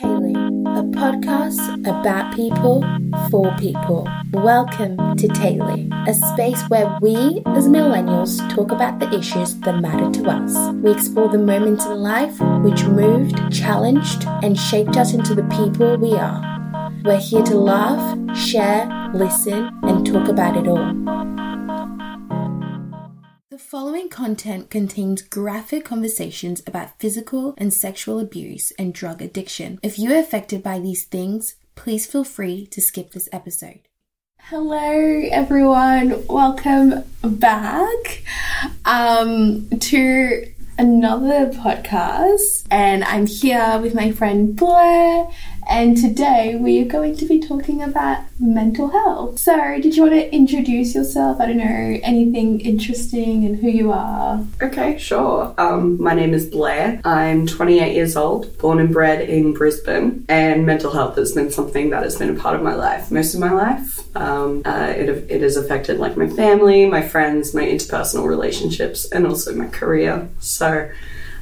Haley, a podcast about people for people. Welcome to Taylor, a space where we as millennials talk about the issues that matter to us. We explore the moments in life which moved, challenged, and shaped us into the people we are. We're here to laugh, share, listen, and talk about it all. The following content contains graphic conversations about physical and sexual abuse and drug addiction. If you are affected by these things, please feel free to skip this episode. Hello, everyone. Welcome back um, to another podcast. And I'm here with my friend Blair. And today we are going to be talking about mental health. So, did you want to introduce yourself? I don't know, anything interesting and who you are? Okay, sure. Um, my name is Blair. I'm 28 years old, born and bred in Brisbane, and mental health has been something that has been a part of my life most of my life. Um, uh, it, it has affected like my family, my friends, my interpersonal relationships, and also my career. So,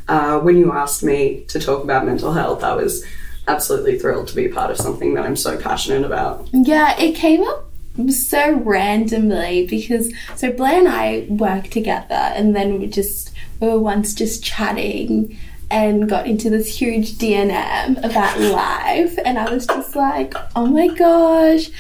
uh, when you asked me to talk about mental health, I was absolutely thrilled to be part of something that I'm so passionate about. Yeah, it came up so randomly because so Blair and I work together and then we just we were once just chatting and got into this huge D&M about life and I was just like, oh my gosh.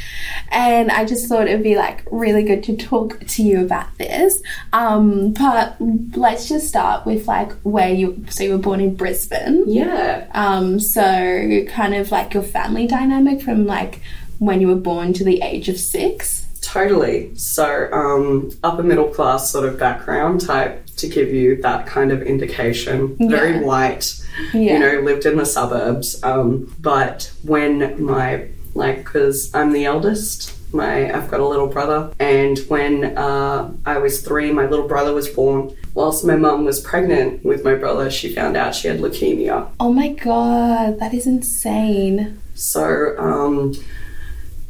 And I just thought it'd be like really good to talk to you about this. Um, but let's just start with like where you so you were born in Brisbane. Yeah. Um, so kind of like your family dynamic from like when you were born to the age of six. Totally. So, um, upper middle class sort of background type to give you that kind of indication. Very white, Yeah. you know, lived in the suburbs. Um, but when my, like, because I'm the eldest, my I've got a little brother, and when uh, I was three, my little brother was born. Whilst my mum was pregnant with my brother, she found out she had leukemia. Oh my god, that is insane. So um,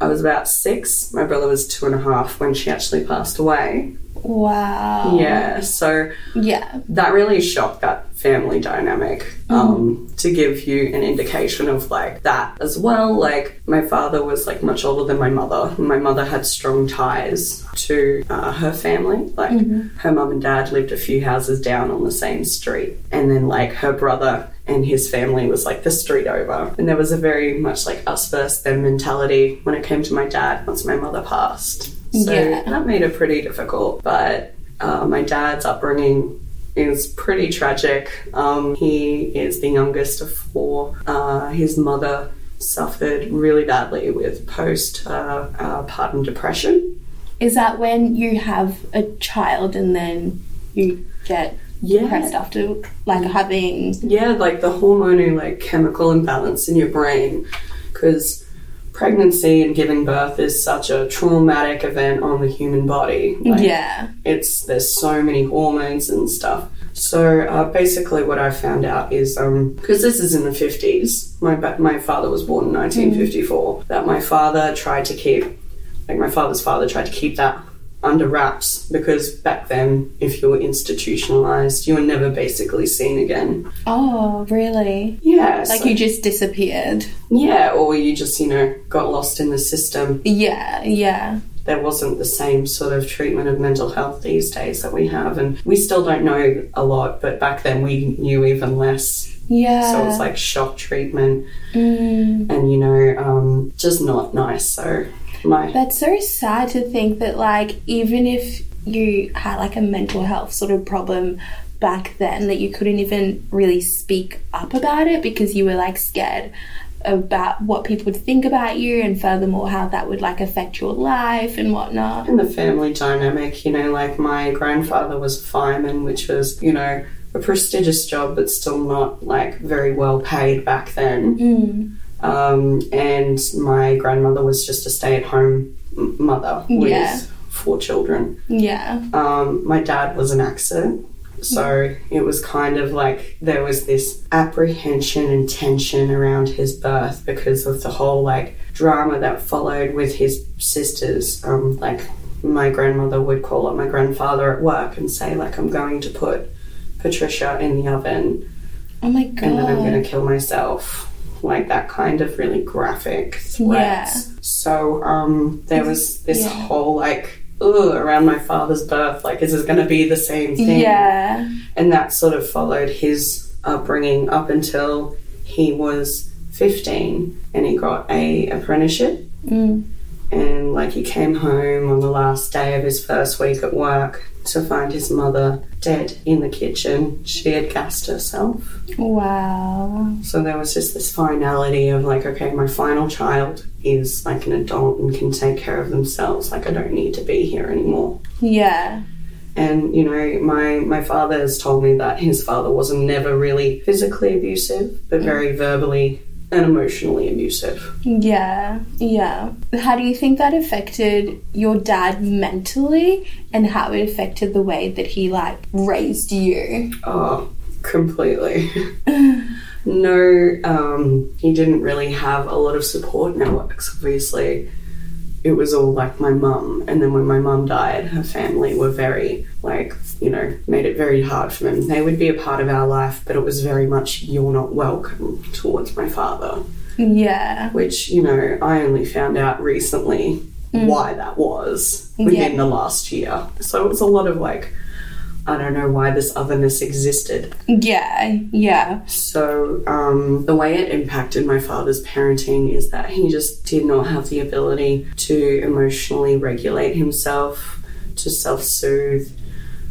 I was about six. My brother was two and a half when she actually passed away. Wow. Yeah, so Yeah. that really shocked that family dynamic um, to give you an indication of like that as well. Like my father was like much older than my mother. My mother had strong ties to uh, her family. Like her mum and dad lived a few houses down on the same street, and then like her brother and his family was like the street over. And there was a very much like us versus them mentality when it came to my dad once my mother passed. So Yeah. that made it pretty difficult. But uh, my dad's upbringing is pretty tragic. Um, he is the youngest of four. Uh, his mother suffered really badly with post uh, uh, partum depression. Is that when you have a child and then you get Yeah. after like mm. having Yeah, like the hormonal, like chemical imbalance in your brain, because pregnancy and giving birth is such a traumatic event on the human body. Like, Yeah. it's there's so many hormones and stuff. So uh, basically, what I found out is um, because this is in the fifties. My my father was born in 1954. That my father tried to keep, like my father's father tried to keep that under wraps because back then, if you were institutionalized, you were never basically seen again. Oh, really? Yeah, Like so- you just disappeared. yeah, or you just you know got lost in the system. Yeah, yeah. there wasn't the same sort of treatment of mental health these days that we have, and we still don't know a lot. But back then, we knew even less. Yeah. So it's like shock treatment, Mm. and you know, um, just not nice. So my That's so sad to think that, like, even if you had like a mental health sort of problem back then, that you couldn't even really speak up about it because you were like scared about what people would think about you and furthermore how that would like affect your life and whatnot? And the family dynamic, you know, like my grandfather was a fireman, which was, you know, a prestigious job, but still not like very well paid back then. Mm. Um, and my grandmother was just a stay at home mother with Yeah. four children. Yeah. Um, my dad was an accident. So it was kind of like there was this apprehension and tension around his birth because of the whole like drama that followed with his sisters. Um, like my grandmother would call up my grandfather at work and say like I'm going to put Patricia in the oven Oh my god. and then I'm going to kill myself. Like that kind of really graphic threat. Yeah. So um, there was this Yeah. whole like, ugh, around my father's birth, like, is this going to be the same thing? Yeah. And that sort of followed his upbringing up until he was 15 and he got a apprenticeship. Mm. And like he came home on the last day of his first week at work to find his mother dead in the kitchen. She had gassed herself. Wow. So there was just this finality of like, okay, my final child is like an adult and can take care of themselves. Like I don't need to be here anymore. Yeah. And you know, my my father has told me that his father wasn't never really physically abusive, but very verbally and emotionally abusive. Yeah. Yeah. How do you think that affected your dad mentally and how it affected the way that he like raised you? Oh, completely. no, um, he didn't really have a lot of support networks, obviously. It was all like my mum, and then when my mum died, her family were very, like, you know, made it very hard for them. They would be a part of our life, but it was very much, you're not welcome towards my father, Yeah. which, you know, I only found out recently mm. why that was within Yeah. the last year. So it was a lot of like, I don't know why this otherness existed. Yeah. Yeah. So, um, the way it impacted my father's parenting is that he just did not have the ability to emotionally regulate himself, to self soothe.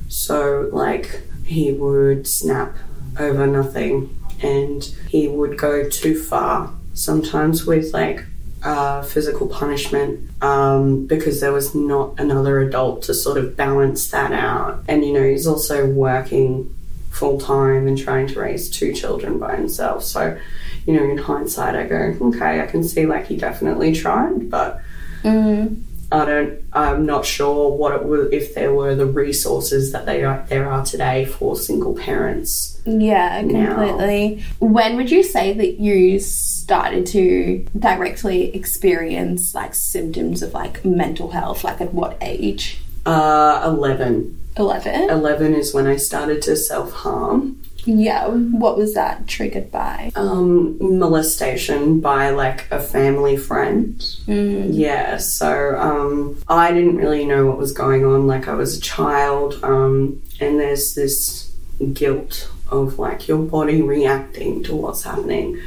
So, like, he would snap over nothing and he would go too far sometimes with like uh, physical punishment um, because there was not another adult to sort of balance that out. And you know, he's also working full time and trying to raise two children by himself. So, you know, in hindsight, I go, okay, I can see like he definitely tried, but Mm. I don't. I'm not sure what it would if there were the resources that they are there are today for single parents. Yeah, now. completely. When would you say that you started to directly experience like symptoms of like mental health? Like at what age? Uh, eleven. 11? Eleven is when I started to self harm. Yeah. What was that triggered by? Um, molestation by like a family friend. Mm. Yeah, so um, I didn't really know what was going on. Like, I was a child, um, and there's this guilt of like your body reacting to what's happening,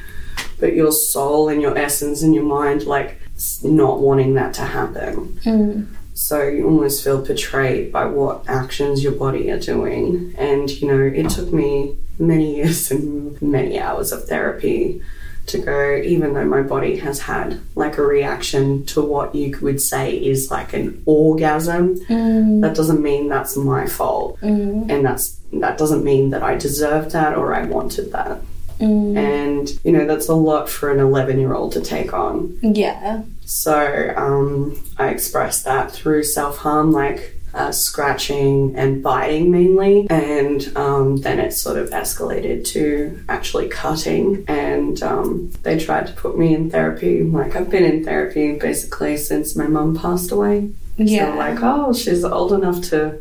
but your soul and your essence and your mind, like, not wanting that to happen. Mm. So you almost feel betrayed by what actions your body are doing. And, you know, it took me many years and many hours of therapy to go, even though my body has had like a reaction to what you would say is like an orgasm, Mm. that doesn't mean that's my fault. Mm. And that's that doesn't mean that I deserved that or I wanted that. Mm. And, you know, that's a lot for an 11 year old to take on. Yeah. So um, I expressed that through self harm, like uh, scratching and biting mainly. And um, then it sort of escalated to actually cutting. And um, they tried to put me in therapy. Like I've been in therapy basically since my mum passed away. Yeah. So like, oh, she's old enough to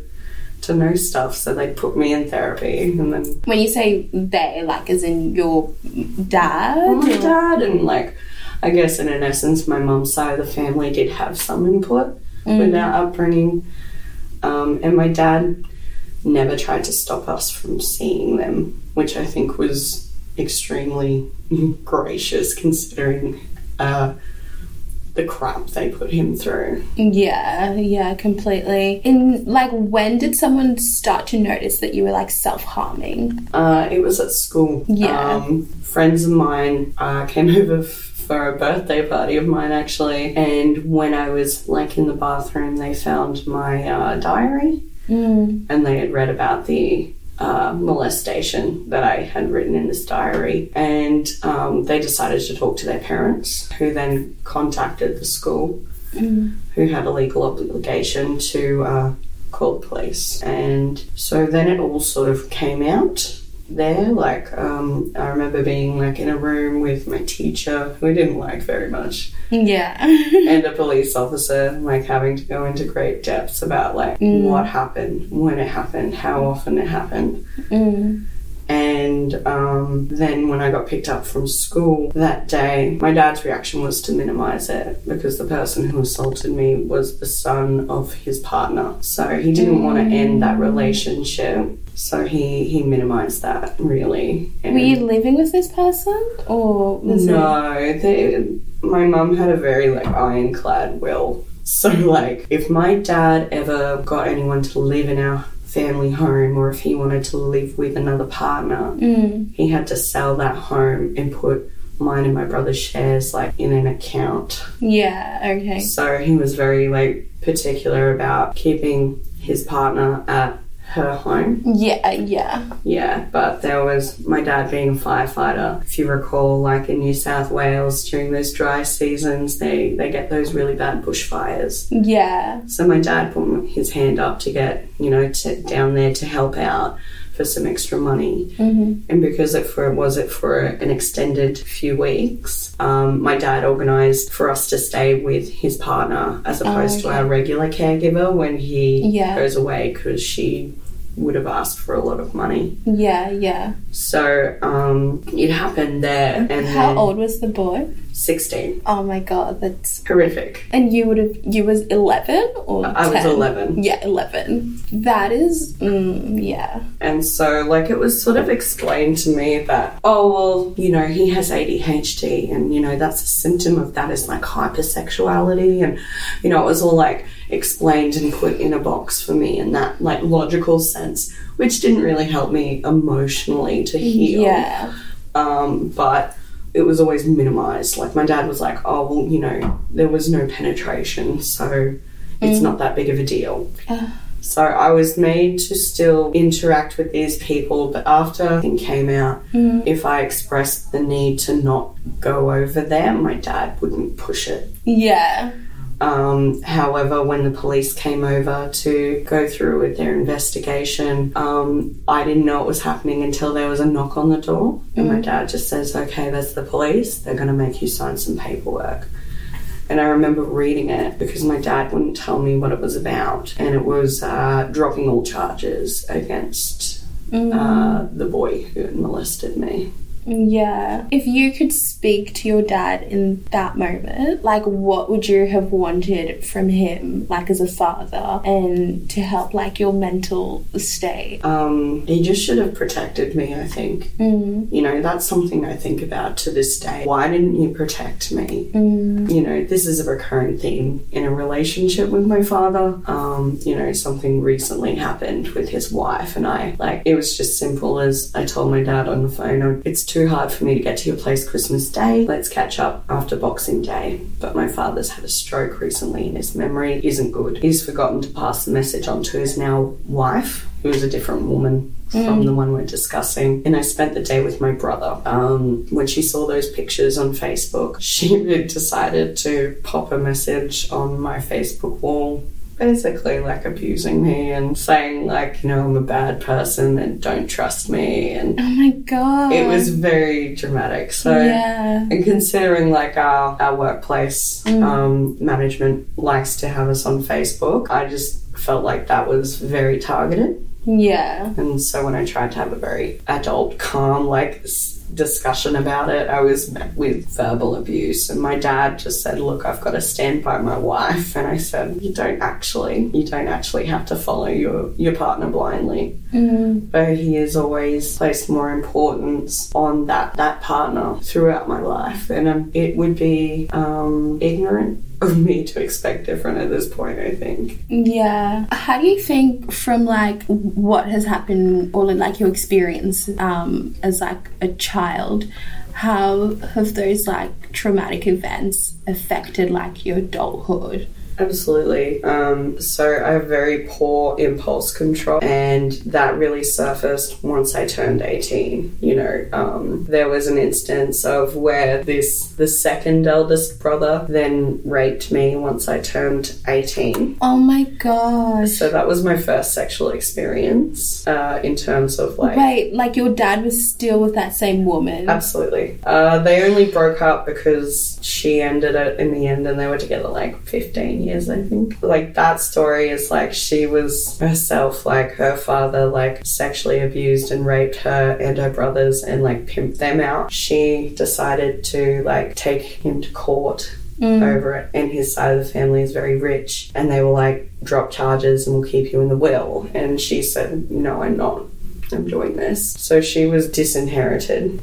to know stuff. So they put me in therapy, and then when you say they, like as in your dad? my dad and like I guess in an essence my mom's side of the family did have some input with our upbringing. Um, and my dad never tried to stop us from seeing them, which I think was extremely gracious considering uh, the crap they put him through. Yeah, yeah, completely. In like, when did someone start to notice that you were like self harming? Uh, it was at school. Yeah. Um, friends of mine uh, came over f- for a birthday party of mine actually. And when I was like in the bathroom, they found my uh, diary Mm. and they had read about the uh, molestation that I had written in this diary. And um, they decided to talk to their parents, who then contacted the school, who had a legal obligation to uh, call the police. And so then it all sort of came out. There, like, um, I remember being like in a room with my teacher, who I didn't like very much, Yeah. and a police officer like having to go into great depths about like what happened when it happened how often it happened mm. And um, then when i got picked up from school that day my dad's reaction was to minimize it because the person who assaulted me was the son of his partner so he didn't want to end that relationship so he he minimized that really Were you living with this person, or was it? no, they, my mum had a very like ironclad will. So like, if my dad ever got anyone to live in our family home, or if he wanted to live with another partner, Mm. he had to sell that home and put mine and my brother's shares like in an account. Yeah. Okay. So he was very like particular about keeping his partner at her home. Yeah. Yeah. Yeah, but there was my dad being a firefighter. If you recall, like in New South Wales during those dry seasons, they, they get those really bad bushfires. Yeah. So my dad put his hand up to get, you know, to, down there to help out for some extra money. Mm-hmm. And because it for was it for an extended few weeks, um, my dad organised for us to stay with his partner as opposed to okay. our regular caregiver when he Yeah. goes away because she would have asked for a lot of money. Yeah. Yeah. So um, it happened there, and How old was the boy? Sixteen. Oh my god, that's. horrific. And you would have. You was eleven or. I was eleven, Yeah, eleven. That is. Mm, yeah. and so like it was sort of explained to me that oh well, you know he has ADHD, and you know that's a symptom of that is like hypersexuality, and you know it was all like explained and put in a box for me in that like logical sense, which didn't really help me emotionally to heal. Yeah. um, but it was always minimized. Like my dad was like, "Oh, well, you know, there was no penetration, so it's mm. not that big of a deal." Uh. So I was made to still interact with these people, but after it came out, mm. if I expressed the need to not go over there, my dad wouldn't push it. Yeah. Um, however, when the police came over to go through with their investigation, um, I didn't know it was happening until there was a knock on the door. And my dad just says, Okay, that's the police. They're going to make you sign some paperwork. And I remember reading it because my dad wouldn't tell me what it was about. And it was uh, dropping all charges against uh, the boy who had molested me. Yeah. If you could speak to your dad in that moment, like what would you have wanted from him, like as a father, and to help like your mental state? Um, he just should have protected me, I think. Mm. You know, that's something I think about to this day. Why didn't you protect me? Mm. You know, this is a recurring theme in a relationship with my father. Um, you know, something recently happened with his wife and I. Like, it was just simple as I told my dad on the phone, "Oh, it's too hard for me to get to your place Christmas Day. Let's catch up after Boxing Day. But my father's had a stroke recently and his memory isn't good. He's forgotten to pass the message on to his now wife, who is a different woman from the one we're discussing. And I spent the day with my brother. Um, when she saw those pictures on Facebook, she decided to pop a message on my Facebook wall. Basically, like abusing me and saying, like, you know, I'm a bad person and don't trust me. And Oh my god. it was very dramatic. So, Yeah. and considering like our, our workplace um, management likes to have us on Facebook, I just felt like that was very targeted. Yeah. And so when I tried to have a very adult, calm, like s- discussion about it, I was met with verbal abuse. And my dad just said, Look, I've got to stand by my wife. And I said, You don't actually, you don't actually have to follow your, your partner blindly. Mm. But he has always placed more importance on that, that partner throughout my life. And um, it would be um, ignorant of me to expect different at this point, I think. Yeah. How do you think from like what has happened or in like your experience um as like a child, how have those like traumatic events affected like your adulthood? Absolutely. Um, so I have very poor impulse control, and that really surfaced once I turned 18. You know, um, there was an instance of where this, the second eldest brother, then raped me once I turned 18. Oh my gosh. So that was my first sexual experience uh, in terms of like. Wait, like your dad was still with that same woman? Absolutely. Uh, they only broke up because she ended it in the end, and they were together like 15 years, I think. Like that story is like she was herself, like her father, like sexually abused and raped her and her brothers and like pimped them out. She decided to like take him to court mm. over it, and his side of the family is very rich, and they were like, drop charges and we'll keep you in the will. And she said, no, I'm not. I'm doing this. So she was disinherited.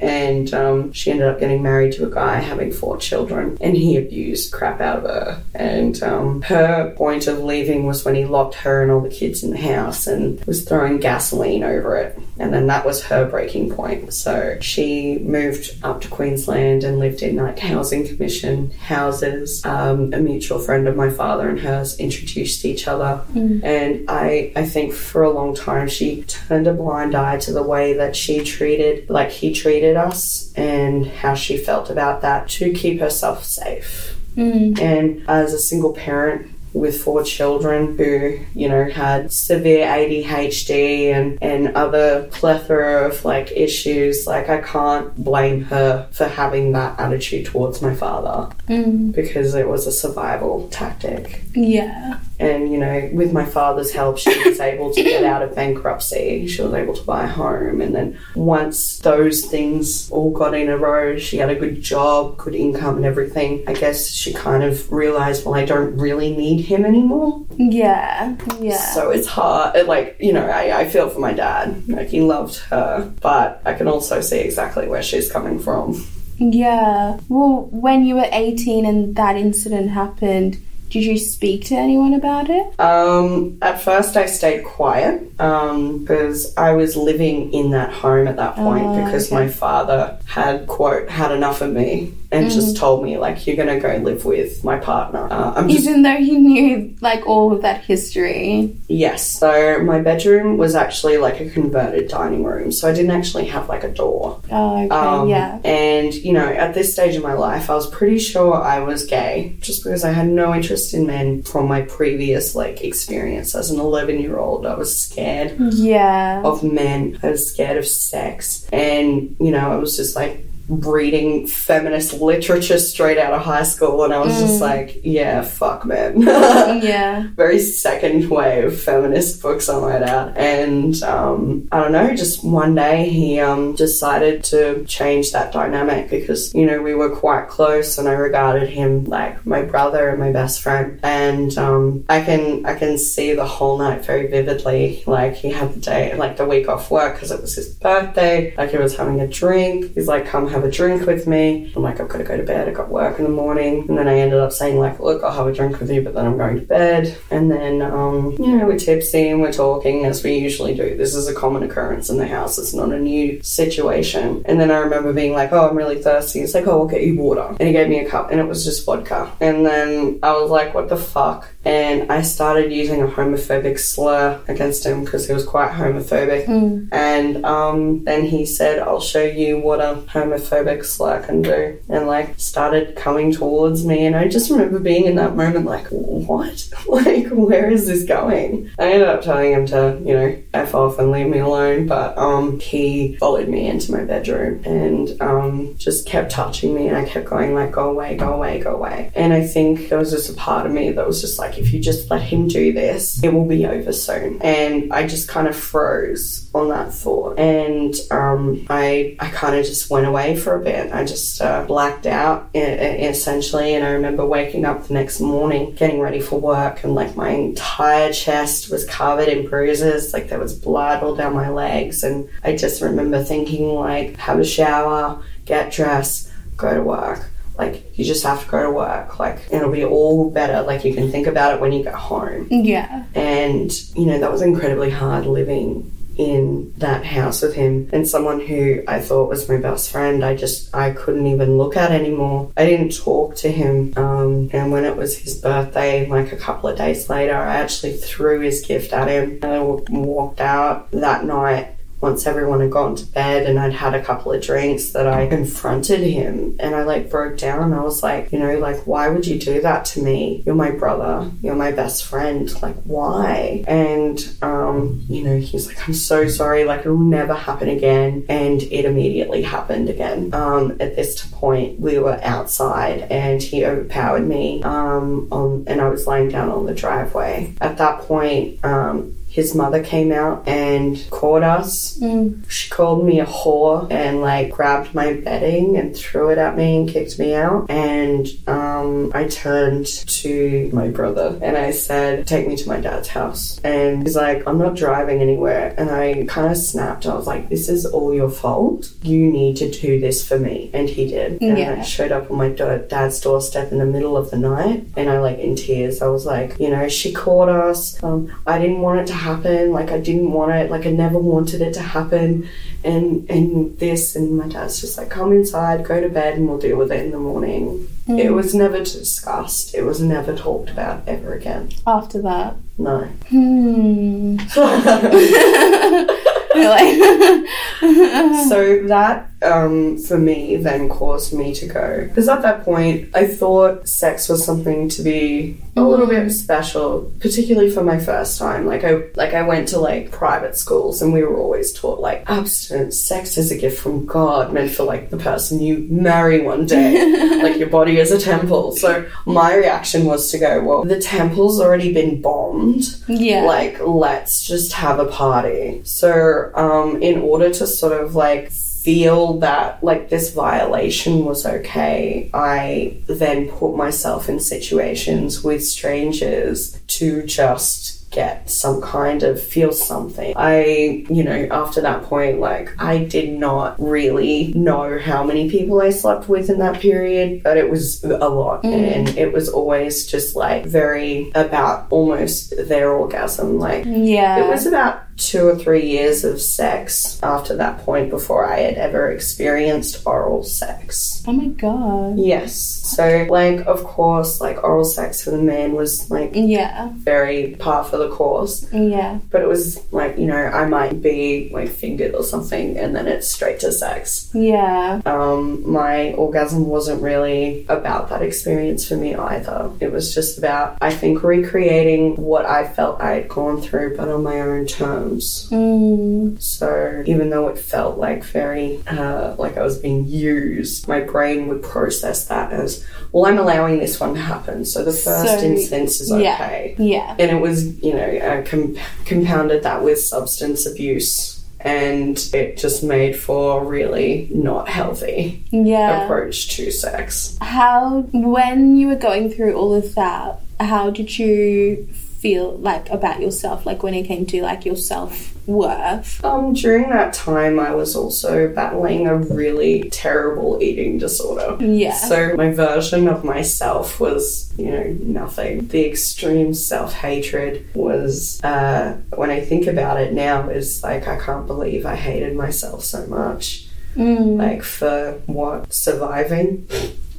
And um, she ended up getting married to a guy having four children. And he abused crap out of her. And um, her point of leaving was when he locked her and all the kids in the house and was throwing gasoline over it. And then that was her breaking point. So she moved up to queensland and lived in like housing commission houses. Um, a mutual friend of my father and hers introduced each other. And I, I think for a long time she turned a blind eye to the way that she treated like he treated us and how she felt about that to keep herself safe. Mm. And as a single parent with four children who, you know, had severe ADHD and, and other plethora of like issues, like I can't blame her for having that attitude towards my father mm. because it was a survival tactic. Yeah. And, you know, with my father's help, she was able to get out of bankruptcy. She was able to buy a home. And then once those things all got in a row, she had a good job, good income, and everything. I guess she kind of realized, well, I don't really need him anymore. Yeah. Yeah. So it's hard. it, Like, you know, I, I feel for my dad. Like, he loved her. But I can also see exactly where she's coming from. Yeah. Well, when you were 18 and that incident happened, did you speak to anyone about it? Um, at first, I stayed quiet because I was living in that home at that point Oh, because okay. my father had quote had enough of me and Mm. just told me like you're gonna go live with my partner. Uh, I'm just Even though he knew like all of that history. yes. So my bedroom was actually like a converted dining room, so I didn't actually have like a door. Oh, okay. Um, yeah. And, you know, at this stage of my life, I was pretty sure I was gay just because I had no interest in men from my previous, like, experience. As an 11 year old, I was scared Yeah. of men, I was scared of sex. And, you know, I was just like, reading feminist literature straight out of high school and I was just like yeah fuck man Yeah. very second wave feminist books I might add. And um, I don't know, just one day he um, decided to change that dynamic because, you know, we were quite close and I regarded him like my brother and my best friend. And um, I can I can see the whole night very vividly. Like he had the day, like the week off work because it was his birthday. Like he was having a drink. He's like, come have a drink with me. I'm like, I've got to go to bed. I've got work in the morning. And then I ended up saying like, look, I'll have a drink with you, but then I'm going to bed. And then, um, you know, we're tipsy and we're talking as we usually do. This is a common occurrence in the house. It's not a new situation. And then I remember being like, oh, I'm really thirsty. It's like, oh, I'll get you water. And he gave me a cup and it was just vodka. And then I was like, what the fuck? And I started using a homophobic slur against him because he was quite homophobic. And um, then he said, I'll show you what a homophobic slur can do. And like started coming towards me. And I just remember being in that moment like, what? like, where is this going? I ended up telling him to, you know, F off and leave me alone. But um, he followed me into my bedroom and um, just kept touching me. And I kept going like, go away, go away, go away. And I think there was just a part of me that was just like, if you just let him do this, it will be over soon. And I just kind of froze on that thought. And um, I, I kind of just went away for a bit. I just uh, blacked out essentially. And I remember waking up the next morning, getting ready for work, and like my entire chest was covered in bruises. Like there was blood all down my legs. And I just remember thinking, like, have a shower, get dressed, go to work. Like, you just have to go to work. Like, it'll be all better. Like, you can think about it when you get home. Yeah. And, you know, that was incredibly hard living in that house with him and someone who I thought was my best friend. I just I couldn't even look at anymore. I didn't talk to him. Um, and when it was his birthday, like a couple of days later, I actually threw his gift at him and I walked out that night once everyone had gone to bed and I'd had a couple of drinks that I confronted him and I like broke down. I was like, you know, like, why would you do that to me? You're my brother. You're my best friend. Like, why? And, um, you know, he's like, I'm so sorry. Like, it'll never happen again. And it immediately happened again. Um, at this point, we were outside and he overpowered me, um, on, and I was lying down on the driveway. At that point, um, his mother came out and caught us. Mm. She called me a whore and like grabbed my bedding and threw it at me and kicked me out. And um, I turned to my brother and I said, Take me to my dad's house. And he's like, I'm not driving anywhere. And I kind of snapped. I was like, This is all your fault. You need to do this for me. And he did. And Yeah. I showed up on my dad's doorstep in the middle of the night and I like in tears. I was like, you know, she caught us. Um, I didn't want it to happen. Like I didn't want it. Like I never wanted it to happen. And and this and my dad's just like, come inside, go to bed, and we'll deal with it in the morning. It was never discussed. It was never talked about ever again. After that. No. Hmm. Really? so that um, for me then caused me to go because at that point I thought sex was something to be a little bit special, particularly for my first time. Like I like I went to like private schools and we were always taught like abstinence, sex is a gift from God, meant for like the person you marry one day. like your body is a temple. So my reaction was to go, well, the temple's already been bombed yeah. like let's just have a party so um in order to sort of like feel that like this violation was okay i then put myself in situations with strangers to just get some kind of feel something. I you know after that point like i did not really know how many people i slept with in that period but it was a lot. Mm. And it was always just like very about almost their orgasm like yeah. it was about two or three years of sex after that point before I had ever experienced oral sex. oh my god. Yes. So, like, of course, like, oral sex for the man was, like, Yeah. very par for the course. Yeah. But it was, like, you know, I might be, like, fingered or something, and then it's straight to sex. Yeah. Um, my orgasm wasn't really about that experience for me either. It was just about, I think, recreating what I felt I had gone through, but on my own terms. Mm. So even though it felt like very, uh, like I was being used, my brain would process that as, well, I'm allowing this one to happen. So the first So, instance is okay. Yeah. yeah. And it was, you know, uh, com- compounded that with substance abuse. And it just made for really not healthy Yeah. approach to sex. How, when you were going through all of that, how did you feel like about yourself? Like when it came to like your self worth? Um, during that time, I was also battling a really terrible eating disorder. Yeah. So my version of myself was, you know, nothing. The extreme self-hatred was, uh, when I think about it now, is like I can't believe I hated myself so much. Mm. Like for what? Surviving.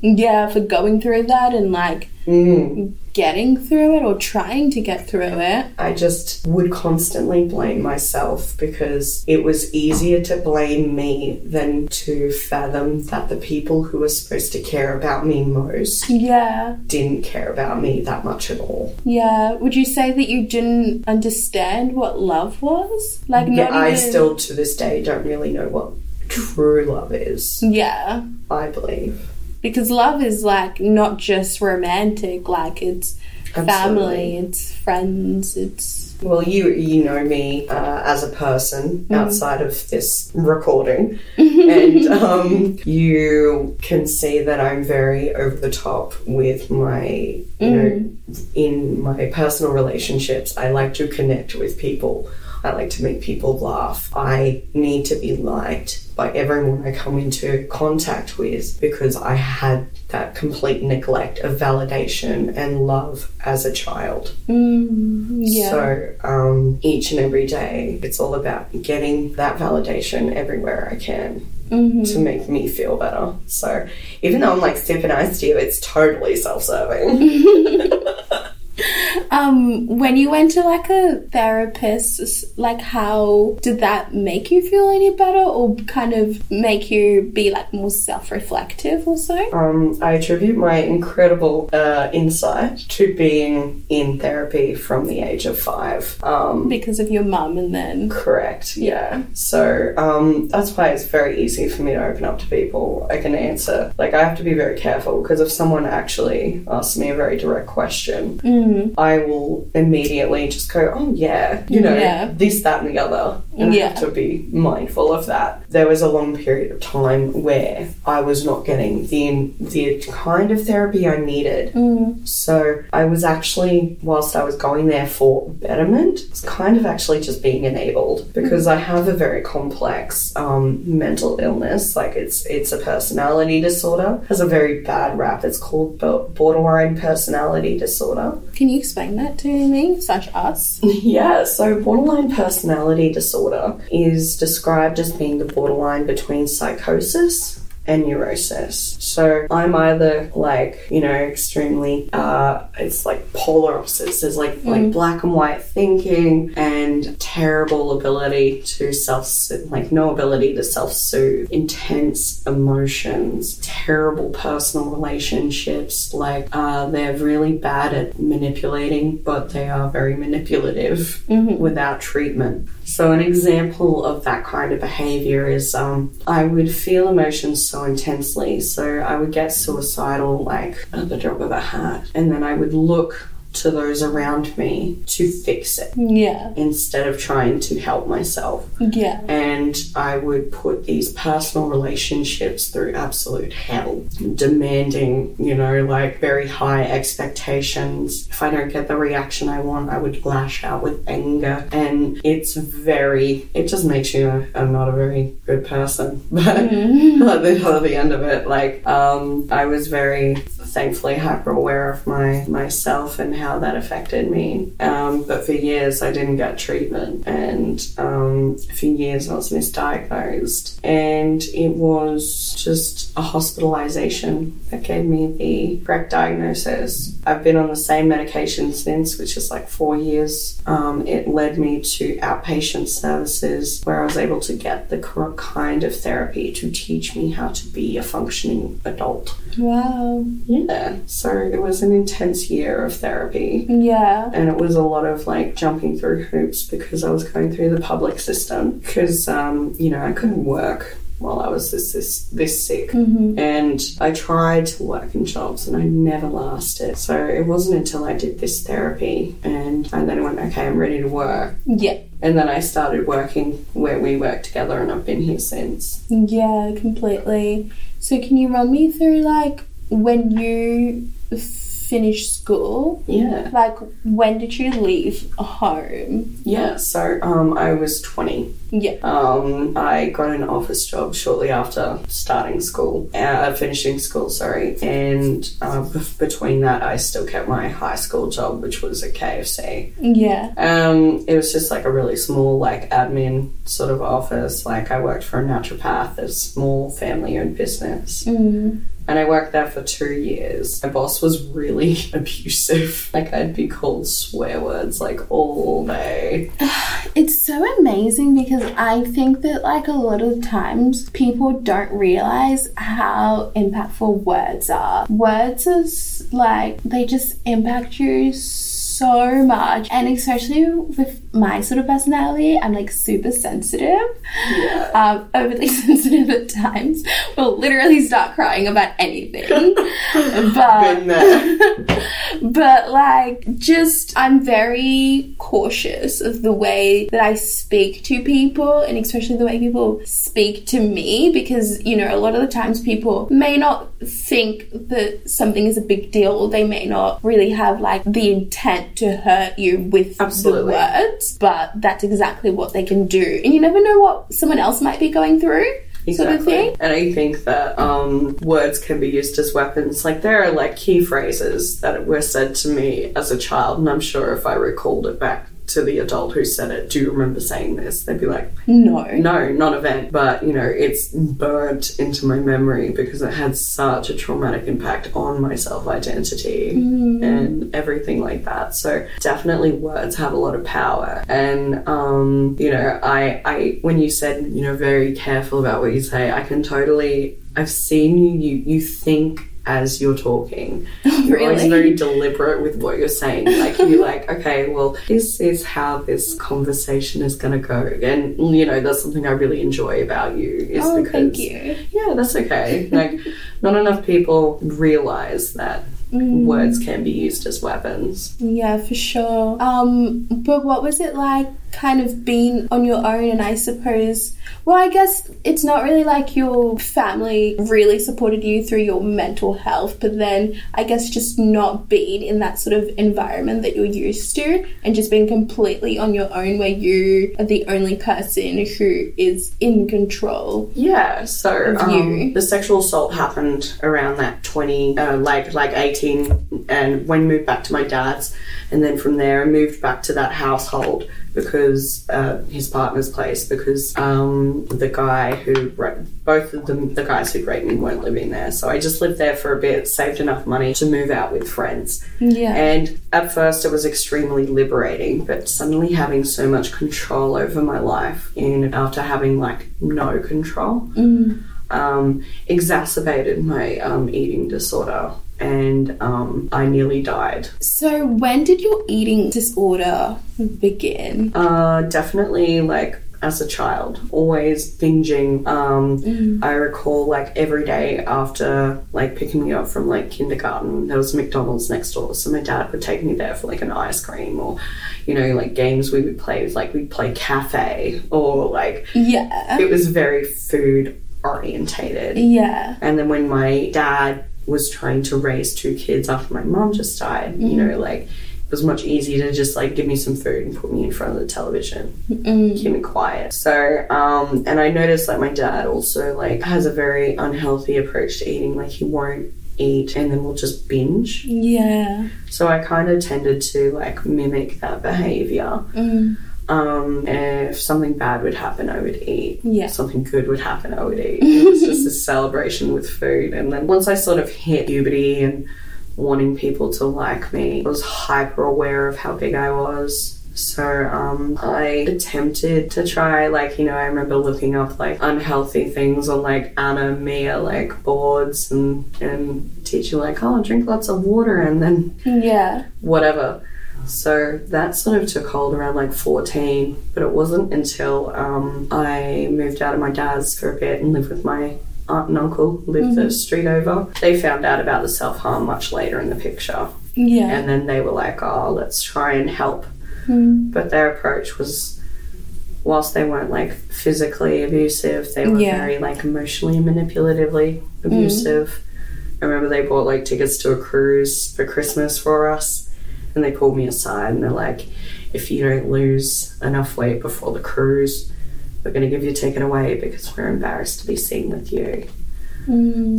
Yeah, for going through that and like Mm. Getting through it or trying to get through it. I just would constantly blame myself because it was easier to blame me than to fathom that the people who were supposed to care about me most Yeah. didn't care about me that much at all. Yeah. Would you say that you didn't understand what love was? Like Yeah, not I still to this day don't really know what true love is, Yeah. I believe. Because love is like not just romantic, like it's family, Absolutely. it's friends, it's Well, you you know me uh, as a person outside of this recording, and um, you can see that I'm very over the top with my you know in my personal relationships. I like to connect with people. I like to make people laugh. I need to be liked by everyone I come into contact with because I had that complete neglect of validation and love as a child. yeah. So um, each and every day, it's all about getting that validation everywhere I can. To make me feel better. So, even though I'm like sipping iced tea, it's totally self serving. Um, when you went to like a therapist, like how did that make you feel any better, or kind of make you be like more self-reflective or so? Um, I attribute my incredible uh, insight to being in therapy from the age of five. Um, Because of your mum, and then correct, yeah. So um, that's why it's very easy for me to open up to people. I can answer. Like, I have to be very careful because if someone actually asks me a very direct question, I will immediately just go, oh, yeah, you know, Yeah. this, that, and the other. And Yeah. have to be mindful of that. There was a long period of time where I was not getting the the kind of therapy I needed. So I was actually, whilst I was going there for betterment, it's kind of actually just being enabled because I have a very complex um, mental illness. Like it's it's a personality disorder. Has a very bad rap. It's called borderline personality disorder. can you explain that to me, such us? Yeah, so borderline personality disorder is described as being the borderline between psychosis and neurosis. So I'm either like, you know, extremely uh it's like polar opposites. There's like like black and white thinking and terrible ability to self like no ability to self-soothe, intense emotions, terrible personal relationships, like uh they're really bad at manipulating, but they are very manipulative without treatment. So an example of that kind of behavior is um, I would feel emotions so intensely, so I would get suicidal like at the drop of a hat, and then I would look to those around me to fix it Yeah, instead of trying to help myself. yeah, And I would put these personal relationships through absolute hell, demanding, you know, like very high expectations. If I don't get the reaction I want, I would lash out with anger. And it's very, it just makes you I'm not a very good person. But at, the, at the end of it, like, um, I was very thankfully hyper aware of my myself and how that affected me. Um, but for years, I didn't get treatment, and um, for years, I was misdiagnosed, and it was just a hospitalization that gave me the correct diagnosis. I've been on the same medication since, which is like four years. Um, it led me to outpatient services where I was able to get the correct kind of therapy to teach me how to be a functioning adult. wow, Yeah, so it was an intense year of therapy. Yeah, And it was a lot of like jumping through hoops because I was going through the public system. Because, um, you know, I couldn't work while I was this this, this sick. And I tried to work in jobs and I never lasted. So it wasn't until I did this therapy and, and then I went, okay, I'm ready to work. yeah, And then I started working where we work together and I've been here since. yeah, completely. So, can you run me through like when you finished school? Yeah. Like, when did you leave home? Yeah, so um, I was 20 Yeah. Um, I got an office job shortly after starting school, uh, finishing school, sorry. And uh, b- between that, I still kept my high school job, which was a KFC. Yeah. Um, it was just like a really small, like admin sort of office. Like I worked for a naturopath, a small family-owned business. Mm. And I worked there for two years. My boss was really abusive. Like I'd be called swear words like all day. It's so amazing because I think that, like, a lot of times people don't realize how impactful words are. Words is like, they just impact you so much. And especially with my sort of personality, I'm like super sensitive, Yeah. um, overly sensitive at times. Will literally start crying about anything. but Been there. but like just i'm very cautious of the way that i speak to people and especially the way people speak to me because you know a lot of the times people may not think that something is a big deal or they may not really have like the intent to hurt you with Absolutely. the words words, but that's exactly what they can do. And you never know what someone else might be going through. Sort of thing. And I think that um, words can be used as weapons. Like there are like key phrases that were said to me as a child, and I'm sure if I recalled it back to the adult who said it, do you remember saying this? They'd be like, No. no, non-event. But you know, it's burnt into my memory because it had such a traumatic impact on my self-identity and everything like that. So definitely, words have a lot of power. And um, you know, I, I, when you said, you know, very careful about what you say, I can totally. I've seen you. You, you think as you're talking. You're always very deliberate with what you're saying. Like you're like, okay, well, this is how this conversation is going to go. And you know, that's something I really enjoy about you. Is Oh, because thank you. yeah, that's okay. Like, not enough people realize that Mm. words can be used as weapons. Yeah, for sure. Um, but what was it like kind of being on your own and I suppose well I guess it's not really like your family really supported you through your mental health, but then I guess just not being in that sort of environment that you're used to and just being completely on your own where you are the only person who is in control. Yeah, so um, you. the sexual assault happened around that 20, uh, like like 18, and when moved back to my dad's, and then from there I moved back to that household because uh, his partner's place because um, the guy who ra- both of them the guys who raped me weren't living there, so I just lived there for a bit, saved enough money to move out with friends. Yeah. And at first, it was extremely liberating, but suddenly having so much control over my life, and after having like no control, um, exacerbated my um, eating disorder, and um, I nearly died. So when did your eating disorder begin? Uh, definitely like as a child, always binging. Um, I recall like every day after like picking me up from like kindergarten, there was McDonald's next door, so my dad would take me there for like an ice cream or, you know, like games we would play. Like we'd play cafe or like Yeah. it was very food orientated. Yeah. And then when my dad was trying to raise two kids after my mom just died, you know, like it was much easier to just like give me some food and put me in front of the television, keep me quiet. So, um, and I noticed like my dad also like has a very unhealthy approach to eating. Like he won't eat and then we'll just binge. Yeah. So I kind of tended to like mimic that behavior. Mm. Um, if something bad would happen, I would eat. Yeah. If something good would happen, I would eat. It was just a celebration with food. And then once I sort of hit puberty and wanting people to like me, I was hyper aware of how big I was. So um, I attempted to try, like, you know, I remember looking up like unhealthy things on like Ana Mia like boards and and teaching like, oh, drink lots of water and then Yeah. whatever. So that sort of took hold around like 14, but it wasn't until um, I moved out of my dad's for a bit and lived with my aunt and uncle, lived the mm-hmm. street over. They found out about the self harm much later in the picture. Yeah. And then they were like, oh, let's try and help. Hmm. But their approach was, whilst they weren't like physically abusive, they were Yeah. very like emotionally manipulatively hmm. abusive. I remember they bought like tickets to a cruise for Christmas for us, and they pulled me aside and they're like, if you don't lose enough weight before the cruise, we're going to give your ticket away because we're embarrassed to be seen with you.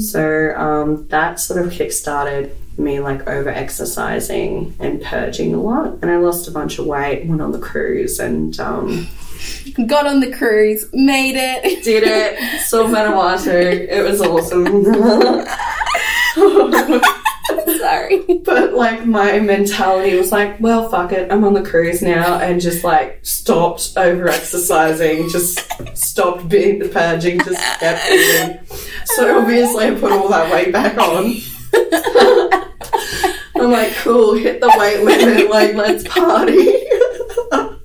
So um, that sort of kick-started me like over exercising and purging a lot, and I lost a bunch of weight. Went on the cruise and um, Got on the cruise, made it. did it. Saw Vanuatu. It was awesome. Sorry. but like my mentality was like, well, fuck it. I'm on the cruise now, and just like stopped over exercising, just stopped being the purging, just kept eating. So obviously, I put all that weight back on. I'm like, cool, hit the weight limit, like, let's party.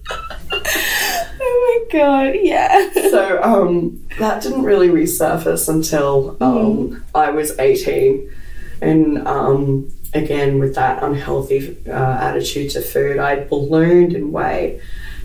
Oh my god, yeah. so um, that didn't really resurface until um, I was 18. And um, again, with that unhealthy uh, attitude to food, I ballooned in weight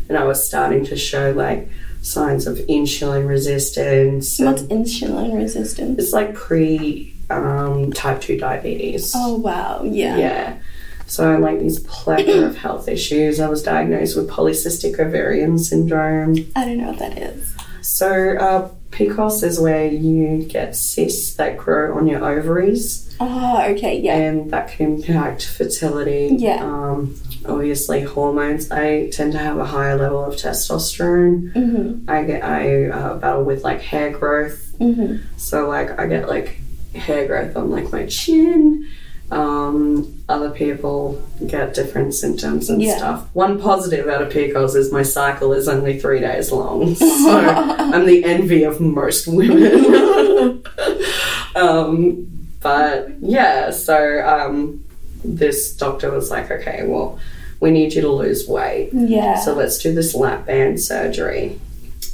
and I was starting to show like signs of insulin resistance. What's insulin resistance? It's like pre um, type 2 diabetes. Oh wow, yeah. Yeah. So I like these plethora of health issues. I was diagnosed with polycystic ovarian syndrome. I don't know what that is. So uh, PCOS is where you get cysts that grow on your ovaries, Oh, okay, yeah. and that can impact fertility. Yeah. Um, obviously, hormones. I tend to have a higher level of testosterone. Mm-hmm. I get I uh, battle with like hair growth. Mm-hmm. So like I get like hair growth on like my chin. Um, other people get different symptoms and Yeah. stuff. One positive out of PCOS is my cycle is only three days long. So I'm the envy of most women. um, but yeah, so um, this doctor was like, okay, well, we need you to lose weight. Yeah. So let's do this lap band surgery.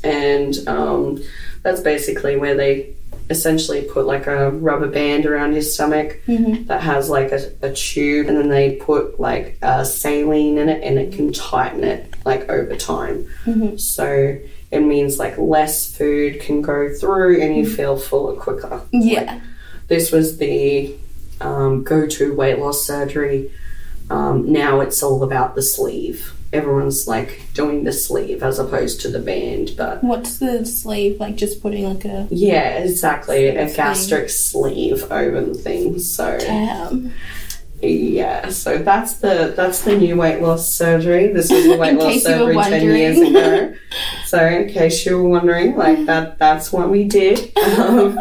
And um, that's basically where they essentially put like a rubber band around your stomach Mhm. that has like a, a tube, and then they put like uh, saline in it and it can tighten it like over time. Mhm. So it means like less food can go through and you feel fuller quicker. yeah. This was the um, go to weight loss surgery. Um, now it's all about the sleeve. Everyone's like doing the sleeve as opposed to the band, but What's the sleeve like? Just putting like a yeah, exactly. A gastric sleeve over the thing. So damn. yeah, so that's the that's the new weight loss surgery. This was the weight loss case you were surgery ten years ago. So in case you were wondering, like that that's what we did. Um,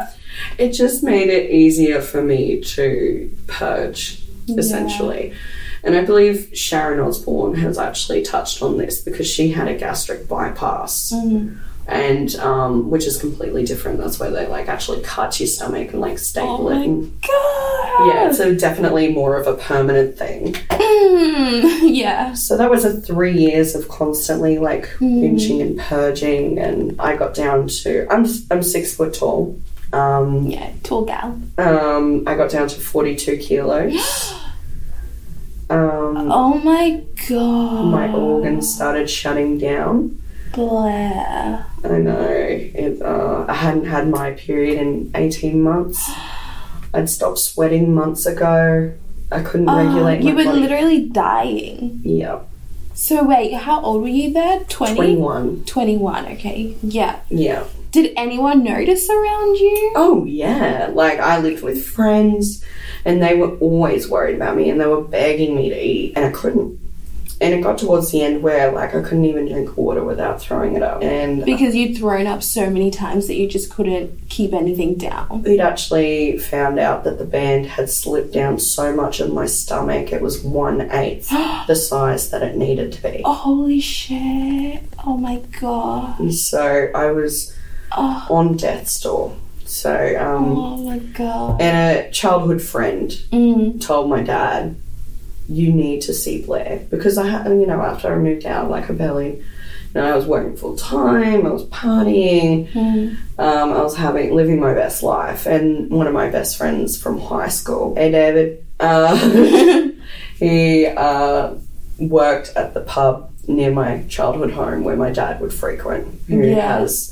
it just made it easier for me to purge, essentially. And I believe Sharon Osbourne has actually touched on this because she had a gastric bypass. Mhm. And um, which is completely different. That's where they like actually cut your stomach and like staple Oh it. And, god. yeah, so definitely more of a permanent thing. Mm, yeah. So that was a three years of constantly like binging and purging, and I got down to I'm I'm six foot tall. Um, Yeah. Tall gal. um, I got down to forty two kilos. Um, Oh my god. my organs started shutting down. Blair. I know it. Uh, I hadn't had my period in eighteen months. I'd stopped sweating months ago. I couldn't Oh, regulate you were body. literally dying. yeah, So wait, how old were you there? 20? twenty one. 21, okay. Yeah. Yeah. Did anyone notice around you? Oh yeah, like I lived with friends, and they were always worried about me, and they were begging me to eat, and I couldn't. And it got towards the end where like I couldn't even drink water without throwing it up, and Because you'd thrown up so many times that you just couldn't keep anything down. we'd actually found out that the band had slipped down so much of my stomach it was one eighth the size that it needed to be. Oh, holy shit. Oh my god. And so I was Oh, on death's door. So um, oh my god. and a childhood friend Mm. told my dad, "You need to see Blair," because I had, you know, after I moved out, like I barely, you know, I was working full time, I was partying, Mm. um, I was having living my best life, and one of my best friends from high school, hey David, uh, he uh, worked at the pub near my childhood home where my dad would frequent, who Yeah. has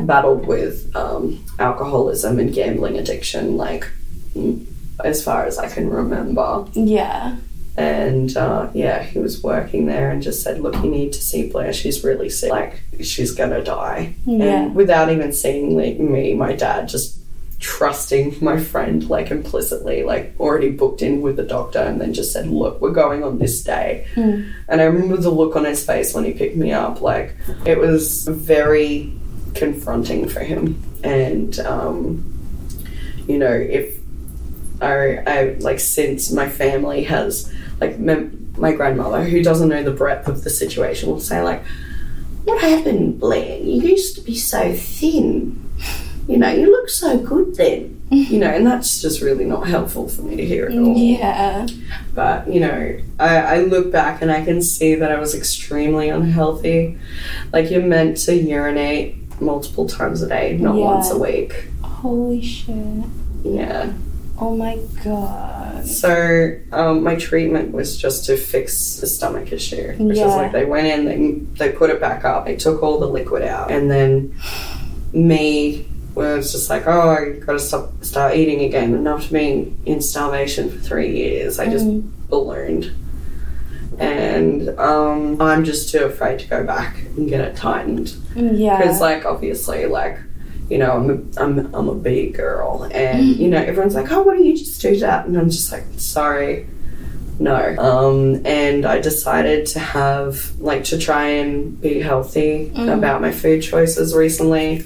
battled with um, alcoholism and gambling addiction, like mm, as far as I can remember. Yeah. And uh, yeah, he was working there and just said, "Look, you need to see Blair. She's really sick. Like she's gonna die." Yeah. And without even seeing like, me, my dad just trusting my friend like implicitly, like already booked in with the doctor, and then just said, "Look, we're going on this day." Mm. And I remember the look on his face when he picked me up. Like it was very confronting for him. And um, you know, if I, I like since my family has like mem- my grandmother who doesn't know the breadth of the situation will say like, "What happened, Blair? You used to be so thin. You know, you look so good then." You know, and that's just really not helpful for me to hear at all. Yeah. But, you know, I, I look back and I can see that I was extremely unhealthy. Like, you're meant to urinate multiple times a day, not Yeah. once a week. Holy shit. Yeah. Oh my god. So, um, my treatment was just to fix the stomach issue. Which Yeah. is like they went in, they, they put it back up, they took all the liquid out, and then me was just like, oh, I gotta stop, start eating again. And after being in starvation for three years, I just ballooned. And um, I'm just too afraid to go back and get it tightened. Yeah. Because, like, obviously, like, you know, I'm a, I'm, I'm a big girl, and you know, everyone's like, "Oh, why don't you just do that?" And I'm just like, "Sorry, no." Um, and I decided to have like to try and be healthy about my food choices recently.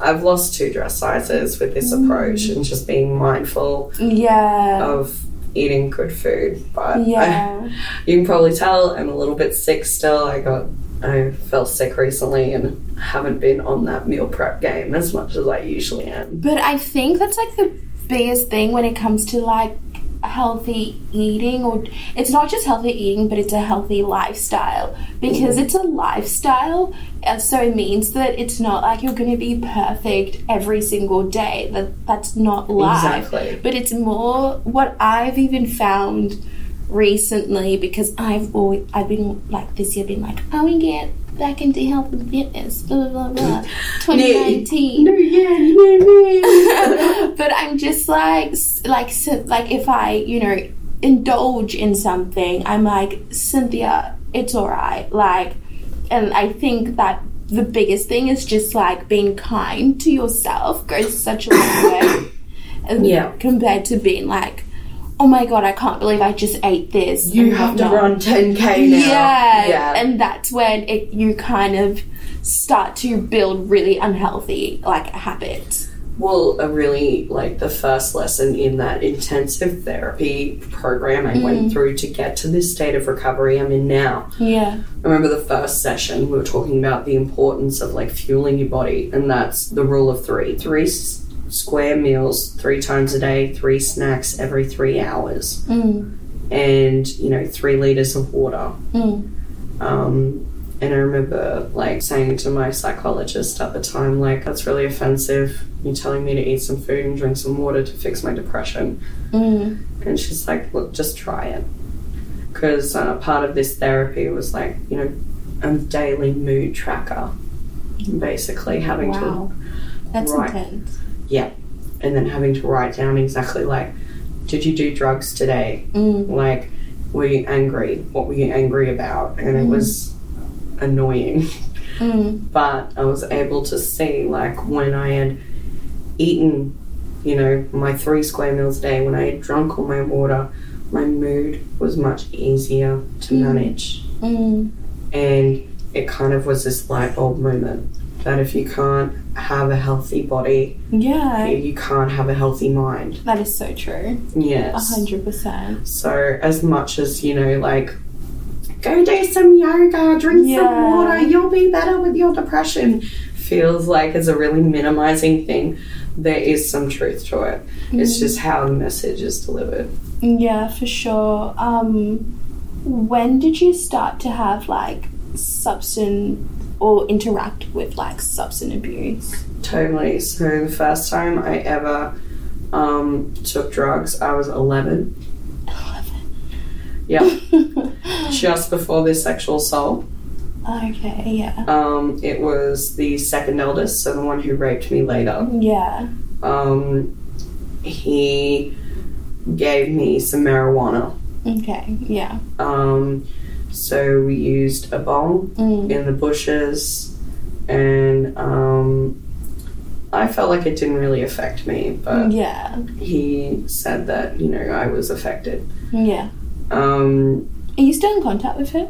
I've lost two dress sizes with this approach and just being mindful yeah. of eating good food. But I- yeah. you can probably tell I'm a little bit sick still. I got I fell sick recently and haven't been on that meal prep game as much as I usually am. But I think that's like the biggest thing when it comes to like healthy eating or it's not just healthy eating but it's a healthy lifestyle. Because mm-hmm. it's a lifestyle and so it means that it's not like you're going to be perfect every single day. That that's not life. Exactly. but it's more what I've even found recently because I've always I've been like this year been like I want to get back into health and fitness blah blah blah 2019 No, yeah, yeah, but I'm just like, like, so- like if I, you know, indulge in something, I'm like, Cynthia, it's alright. Like, and I think that the biggest thing is just like being kind to yourself goes such a long way. Yeah. Compared to being like, oh my god, I can't believe I just ate this. You have to whatnot." run 10k now. Yeah, yeah. and that's when it you kind of start to build really unhealthy like habits. well, a really like the first lesson in that intensive therapy program I Mm. went through to get to this state of recovery I'm in now. Yeah. I remember the first session we were talking about the importance of like fueling your body, and that's the rule of three: three s- square meals, three times a day, three snacks every three hours, and you know three liters of water. Um, and I remember like saying to my psychologist at the time, like, that's really offensive. You're telling me to eat some food and drink some water to fix my depression. And she's like, look, just try it. Because uh, part of this therapy was like, you know, a daily mood tracker. Basically, having Wow. That's Right. intense. Yeah. And then having to write down exactly like, did you do drugs today? Mm. Like, were you angry? What were you angry about? And it mm. was annoying. Mm. But I was able to see, like, when I had eaten, you know, my three square meals a day, when I had drunk all my water, my mood was much easier to manage. And it kind of was this light bulb moment that if you can't have a healthy body, Yeah. you can't have a healthy mind. That is so true. Yes. hundred percent. So, as much as, you know, like, go do some yoga, drink Yeah. some water, you'll be better with your depression, feels like it's a really minimizing thing. There is some truth to it. It's just how the message is delivered. Yeah, for sure. Um, when did you start to have like substance or interact with like substance abuse? Totally. So, the first time I ever um, took drugs, I was 11. 11. Yeah, just before this sexual assault. Okay, yeah. Um, it was the second eldest, so the one who raped me later. Yeah. um, he gave me some marijuana. Okay, yeah. Um, so we used a bong Mm. in the bushes, and um, I felt like it didn't really affect me, but Yeah. he said that you know I was affected. Yeah. Um, Are you still in contact with him?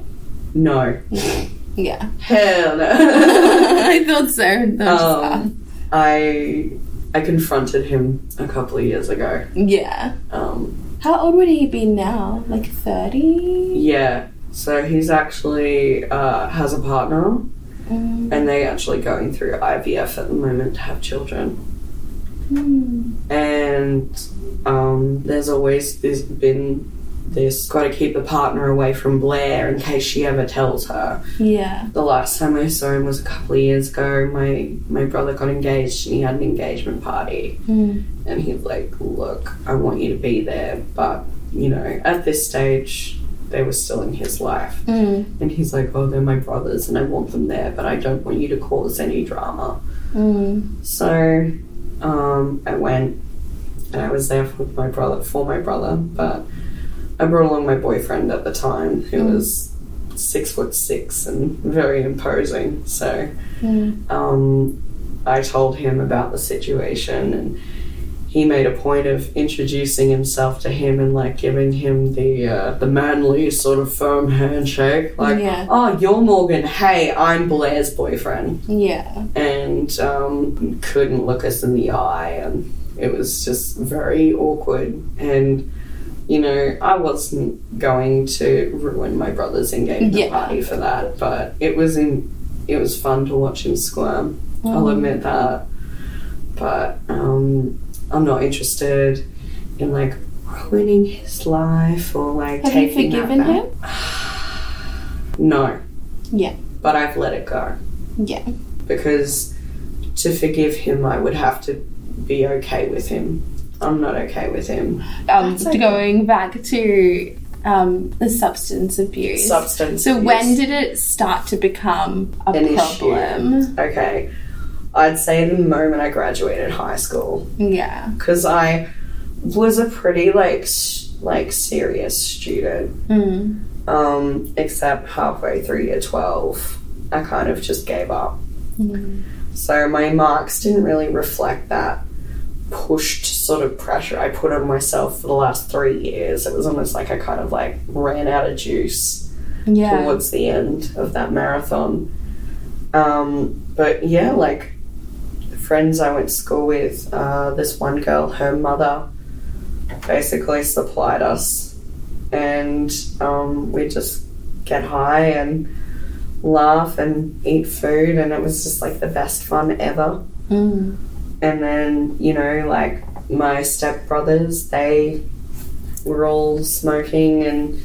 no, Yeah. hell no. I thought so. That was um, I I confronted him a couple of years ago. yeah. Um, How old would he be now? Like 30? Yeah. So he's actually uh, has a partner, Mm. and they actually going through IVF at the moment to have children. And um, there's always there's been this got to keep a partner away from Blair in case she ever tells her. Yeah. The last time I saw him was a couple of years ago. My my brother got engaged and he had an engagement party, Mm. and he's like, "Look, I want you to be there, but you know, at this stage." They were still in his life. Mm. And he's like, Oh, they're my brothers and I want them there, but I don't want you to cause any drama. Mm. So um, I went and I was there for my brother for my brother, but I brought along my boyfriend at the time, who was six foot six and very imposing. So Mm. um, I told him about the situation and he made a point of introducing himself to him and like giving him the uh, the manly sort of firm handshake like Yeah. oh you're Morgan hey I'm Blair's boyfriend Yeah. and um, couldn't look us in the eye and it was just very awkward and you know I wasn't going to ruin my brother's engagement Yeah. party for that but it was in it was fun to watch him squirm I'll Mm. admit that but um, I'm not interested in like ruining his life or like Have you taking that forgiven back. him? no Yeah. but I've let it go Yeah. because to forgive him, I would have to be okay with him. I'm not okay with him. Um, okay. going back to um, the substance abuse. Substance. So abuse. when did it start to become a An issue. problem? Okay. I'd say the moment I graduated high school Yeah. because I was a pretty like like serious student. Mm. Um, except halfway through year twelve, I kind of just gave up. Mm. So my marks didn't really reflect that pushed sort of pressure I put on myself for the last three years. It was almost like I kind of like ran out of juice Yeah. towards the end of that marathon. Um, but yeah, like friends I went to school with, uh, this one girl, her mother basically supplied us, and um, we just get high and laugh and eat food, and it was just like the best fun ever. Mm. And then, you know, like my stepbrothers, they were all smoking and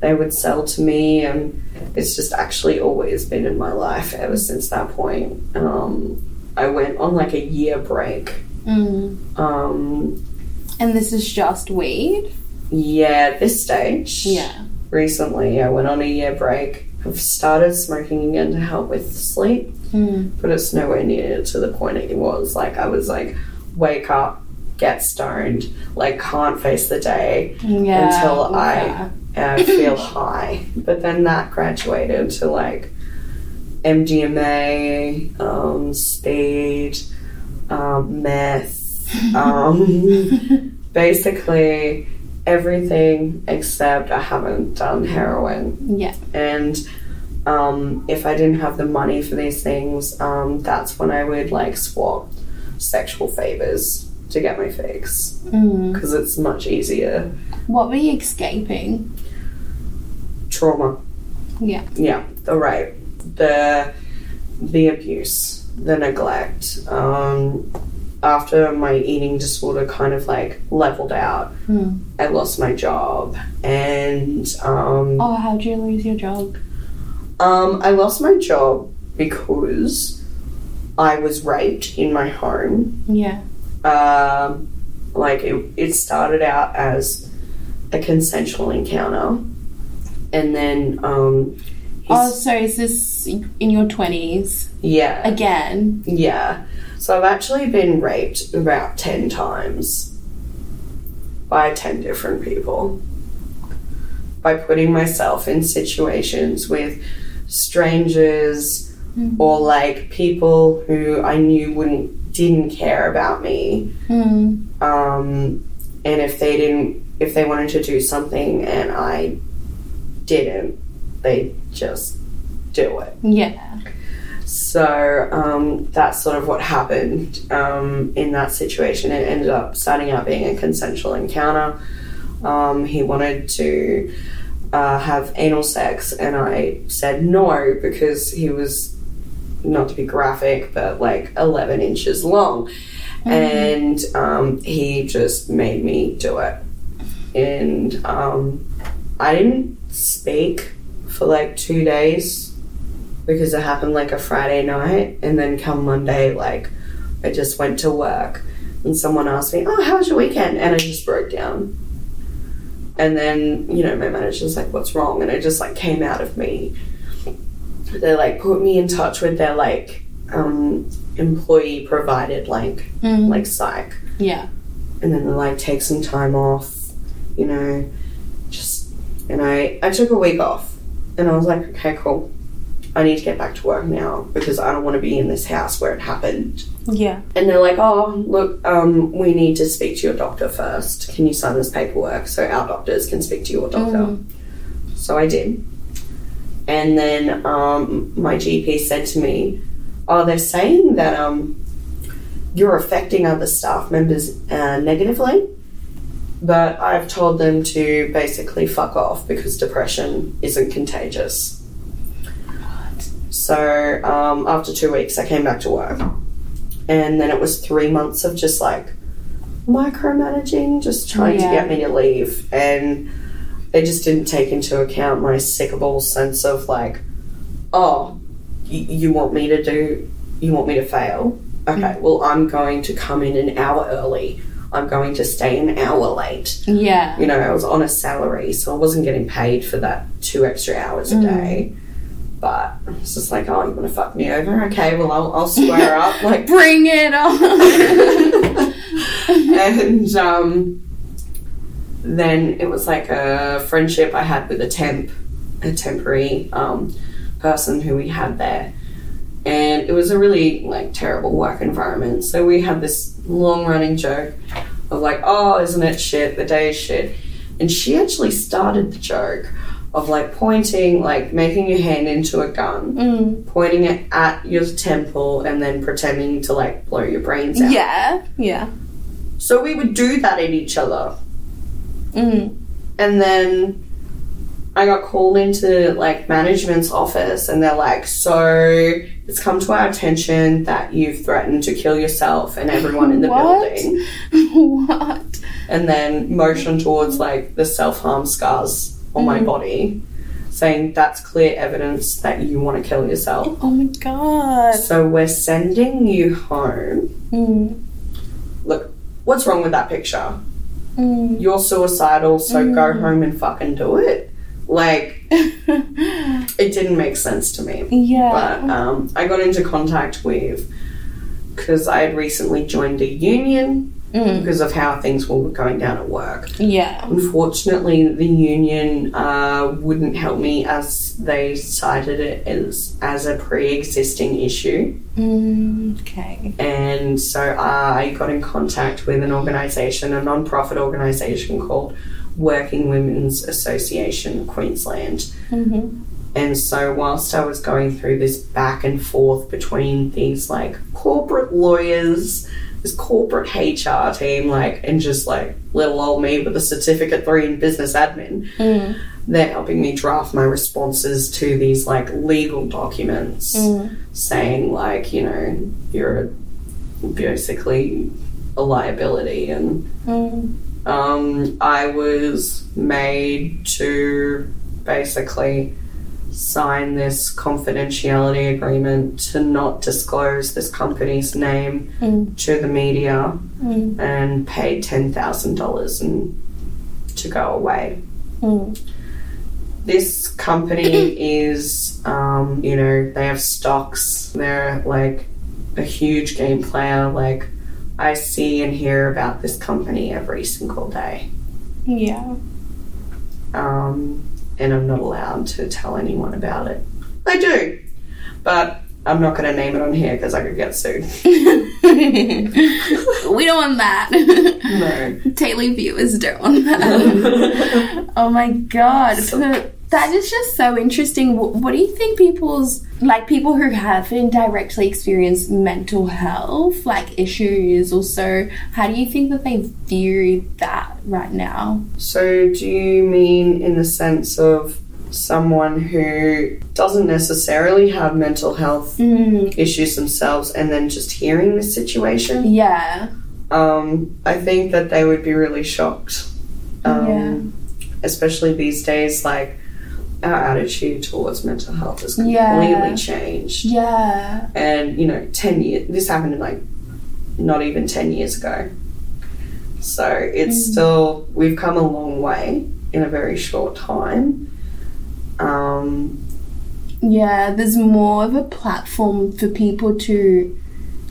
they would sell to me, and it's just actually always been in my life ever since that point. Um, I went on like a year break. Mm. Um, And this is just weed? yeah, at this stage, Yeah. recently I went on a year break. I've started smoking again to help with sleep, Mm. but it's nowhere near to the point it was. Like I was like, wake up, get stoned, like can't face the day Yeah. until yeah. I uh, feel high. But then that graduated to like MDMA, um, speed, um, meth, um, basically everything except I haven't done heroin. Yeah. And um, if I didn't have the money for these things, um, that's when I would like swap sexual favors to get my fix Mm. because it's much easier. What were you escaping? Trauma, Yeah. yeah, the rape, the the abuse, the neglect. Um, after my eating disorder kind of like leveled out, Mm. I lost my job and um, Oh, how'd you lose your job? Um, I lost my job because I was raped in my home. Yeah. Um, like it, it started out as a consensual encounter, and then um, Oh, so is this in your 20s? yeah, Again? yeah. So I've actually been raped about ten times by ten different people by putting myself in situations with strangers or like people who I knew wouldn't didn't care about me. Mm. Um, and if they didn't, if they wanted to do something and I didn't, they just do it. Yeah. So um, that's sort of what happened um, in that situation. It ended up starting out being a consensual encounter. Um, he wanted to uh, have anal sex, and I said no because he was not to be graphic, but like 11 inches long. And um, he just made me do it. And um, I didn't speak for like two days because it happened like a Friday night, and then come Monday, like I just went to work, and someone asked me, "Oh, how was your weekend?" and I just broke down. And then you know my manager's like, "What's wrong?" and it just like came out of me. They like put me in touch with their like um, employee provided like Mm. like psych Yeah. and then they like take some time off you know just and i i took a week off and i was like okay cool. I need to get back to work now because i don't want to be in this house where it happened. Yeah. and they're like oh look um we need to speak to your doctor first. Can you sign this paperwork so our doctors can speak to your doctor? So i did. And then um my gp said to me oh they're saying that um you're affecting other staff members uh, negatively. But I've told them to basically fuck off because depression isn't contagious. So um, after two weeks, I came back to work. And then it was three months of just like micromanaging, just trying Yeah. to get me to leave. And they just didn't take into account my sickable sense of like, oh, y- you want me to do, you want me to fail? Okay, well, I'm going to come in an hour early. I'm going to stay an hour late. Yeah. You know, I was on a salary, so I wasn't getting paid for that two extra hours a day. But it's just like, oh, you want to fuck me over? Okay, well, I'll, I'll square up. Like, Bring it on. and um, then it was like a friendship I had with a temp, a temporary um, person who we had there, and it was a really like terrible work environment. So we had this long running joke of like, "Oh, isn't it shit? The day is shit," and she actually started the joke of like pointing, like making your hand into a gun, Mm. pointing it at your temple, and then pretending to like blow your brains out. Yeah. Yeah. So we would do that at each other. Mm. And then I got called into like management's office and they're like, So it's come to our attention that you've threatened to kill yourself and everyone in the What? building. what? And then motion towards like the self harm scars on my body, saying that's clear evidence that you want to kill yourself. Oh my god. So we're sending you home. Mm. Look, what's wrong with that picture? Mm. you're suicidal, so go home and fucking do it. Like, it didn't make sense to me. yeah. But um, I got into contact with, because I had recently joined a union Mm. because of how things were going down at work. yeah. Unfortunately, the union uh, wouldn't help me as they cited it as, as a pre existing issue. Mm. Okay. And so I got in contact with an organisation, a non-profit organisation called Working Women's Association Queensland. Mm-hmm. And so whilst I was going through this back and forth between these like corporate lawyers, this corporate HR team, like and just like little old me with a certificate three in business admin, Mm. they're helping me draft my responses to these like legal documents Mm. saying like you know you're basically a liability and Mm. Um, i was made to basically sign this confidentiality agreement to not disclose this company's name Mm. to the media Mm. and paid $10000 and to go away Mm. this company is, um, you know, they have stocks. They're like a huge game player. Like, I see and hear about this company every single day. Yeah. Um, and I'm not allowed to tell anyone about it. I do, but I'm not going to name it on here because I could get sued. we don't want that. No. Daily viewers don't want that. oh my god. But that is just so interesting. Wh- What do you think people's, like people who haven't directly experienced mental health, like issues or so, how do you think that they view that right now? So, do you mean in the sense of someone who doesn't necessarily have mental health Mm, issues themselves and then just hearing the situation? yeah. Um, I think that they would be really shocked. Um, Especially these days, like our attitude towards mental health has completely Yeah. changed. Yeah. And, you know, 10 years, this happened in like not even 10 years ago. So it's still, we've come a long way in a very short time. Um, Yeah, there's more of a platform for people to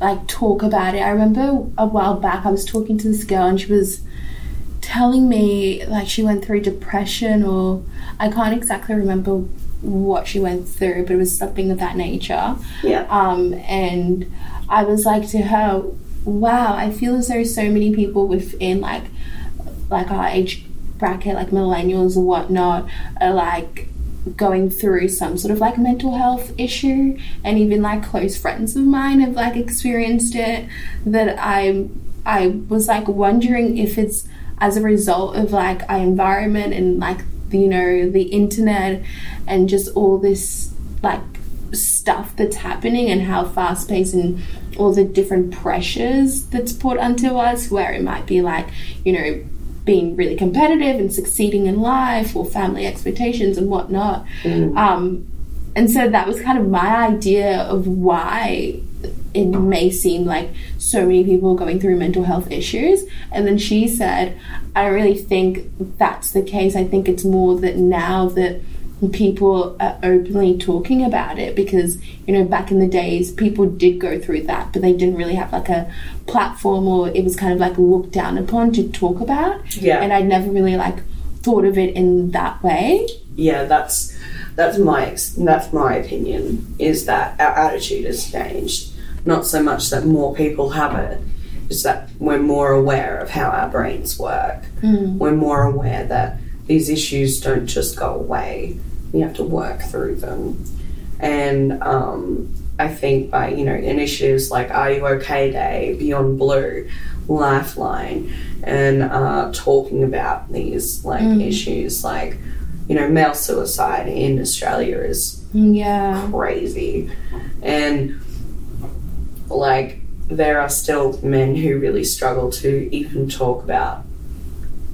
like talk about it. I remember a while back I was talking to this girl and she was telling me like she went through depression or I can't exactly remember what she went through, but it was something of that nature. Yeah. Um, and I was like to her, wow, I feel as though so many people within like like our age bracket, like millennials and whatnot, are like going through some sort of like mental health issue and even like close friends of mine have like experienced it that I I was like wondering if it's as a result of like our environment and like you know the internet and just all this like stuff that's happening and how fast paced and all the different pressures that's put onto us where it might be like you know being really competitive and succeeding in life or family expectations and whatnot. Um, and so that was kind of my idea of why it may seem like so many people going through mental health issues. And then she said, I don't really think that's the case. I think it's more that now that people are openly talking about it because you know back in the days people did go through that but they didn't really have like a platform or it was kind of like looked down upon to talk about Yeah. and i'd never really like thought of it in that way yeah, that's that's my that's my opinion. Is that our attitude has changed? Not so much that more people have it, it's that we're more aware of how our brains work. We're more aware that these issues don't just go away. We have to work through them, and um, I think by you know initiatives like R U OK Day, Beyond Blue, Lifeline, and uh, talking about these like issues like you know male suicide in Australia is yeah. crazy, and like there are still men who really struggle to even talk about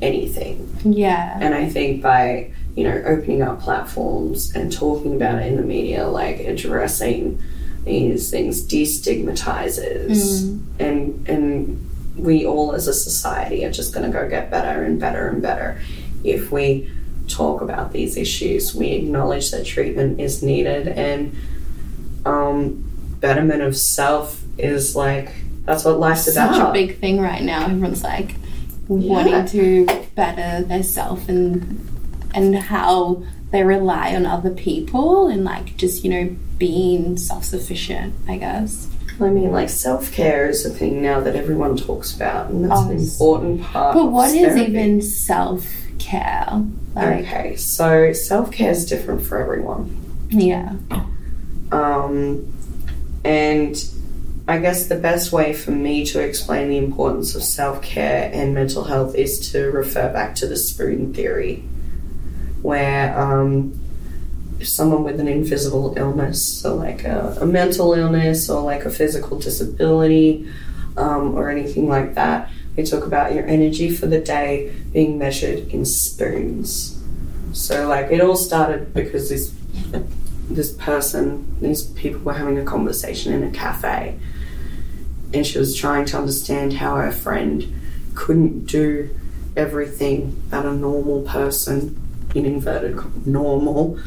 anything. yeah And I think by, you know, opening up platforms and talking about it in the media, like addressing these things destigmatizes and and we all as a society are just gonna go get better and better and better if we talk about these issues. We acknowledge that treatment is needed and um betterment of self is like that's what life's such about. a big thing right now everyone's like Yeah. wanting to better their self and and how they rely on other people and like just you know being self-sufficient i guess I mean, like self care is a thing now that everyone talks about, and that's Oh, an important part. but what is even self-care like Okay, so self care is different for everyone, yeah um, and I guess the best way for me to explain the importance of self care and mental health is to refer back to the spoon theory, where um, someone with an invisible illness, so like a, a mental illness or like a physical disability um, or anything like that, we talk about your energy for the day being measured in spoons. So like it all started because this this person, these people were having a conversation in a cafe, and she was trying to understand how her friend couldn't do everything that a normal person, in inverted commas, normal,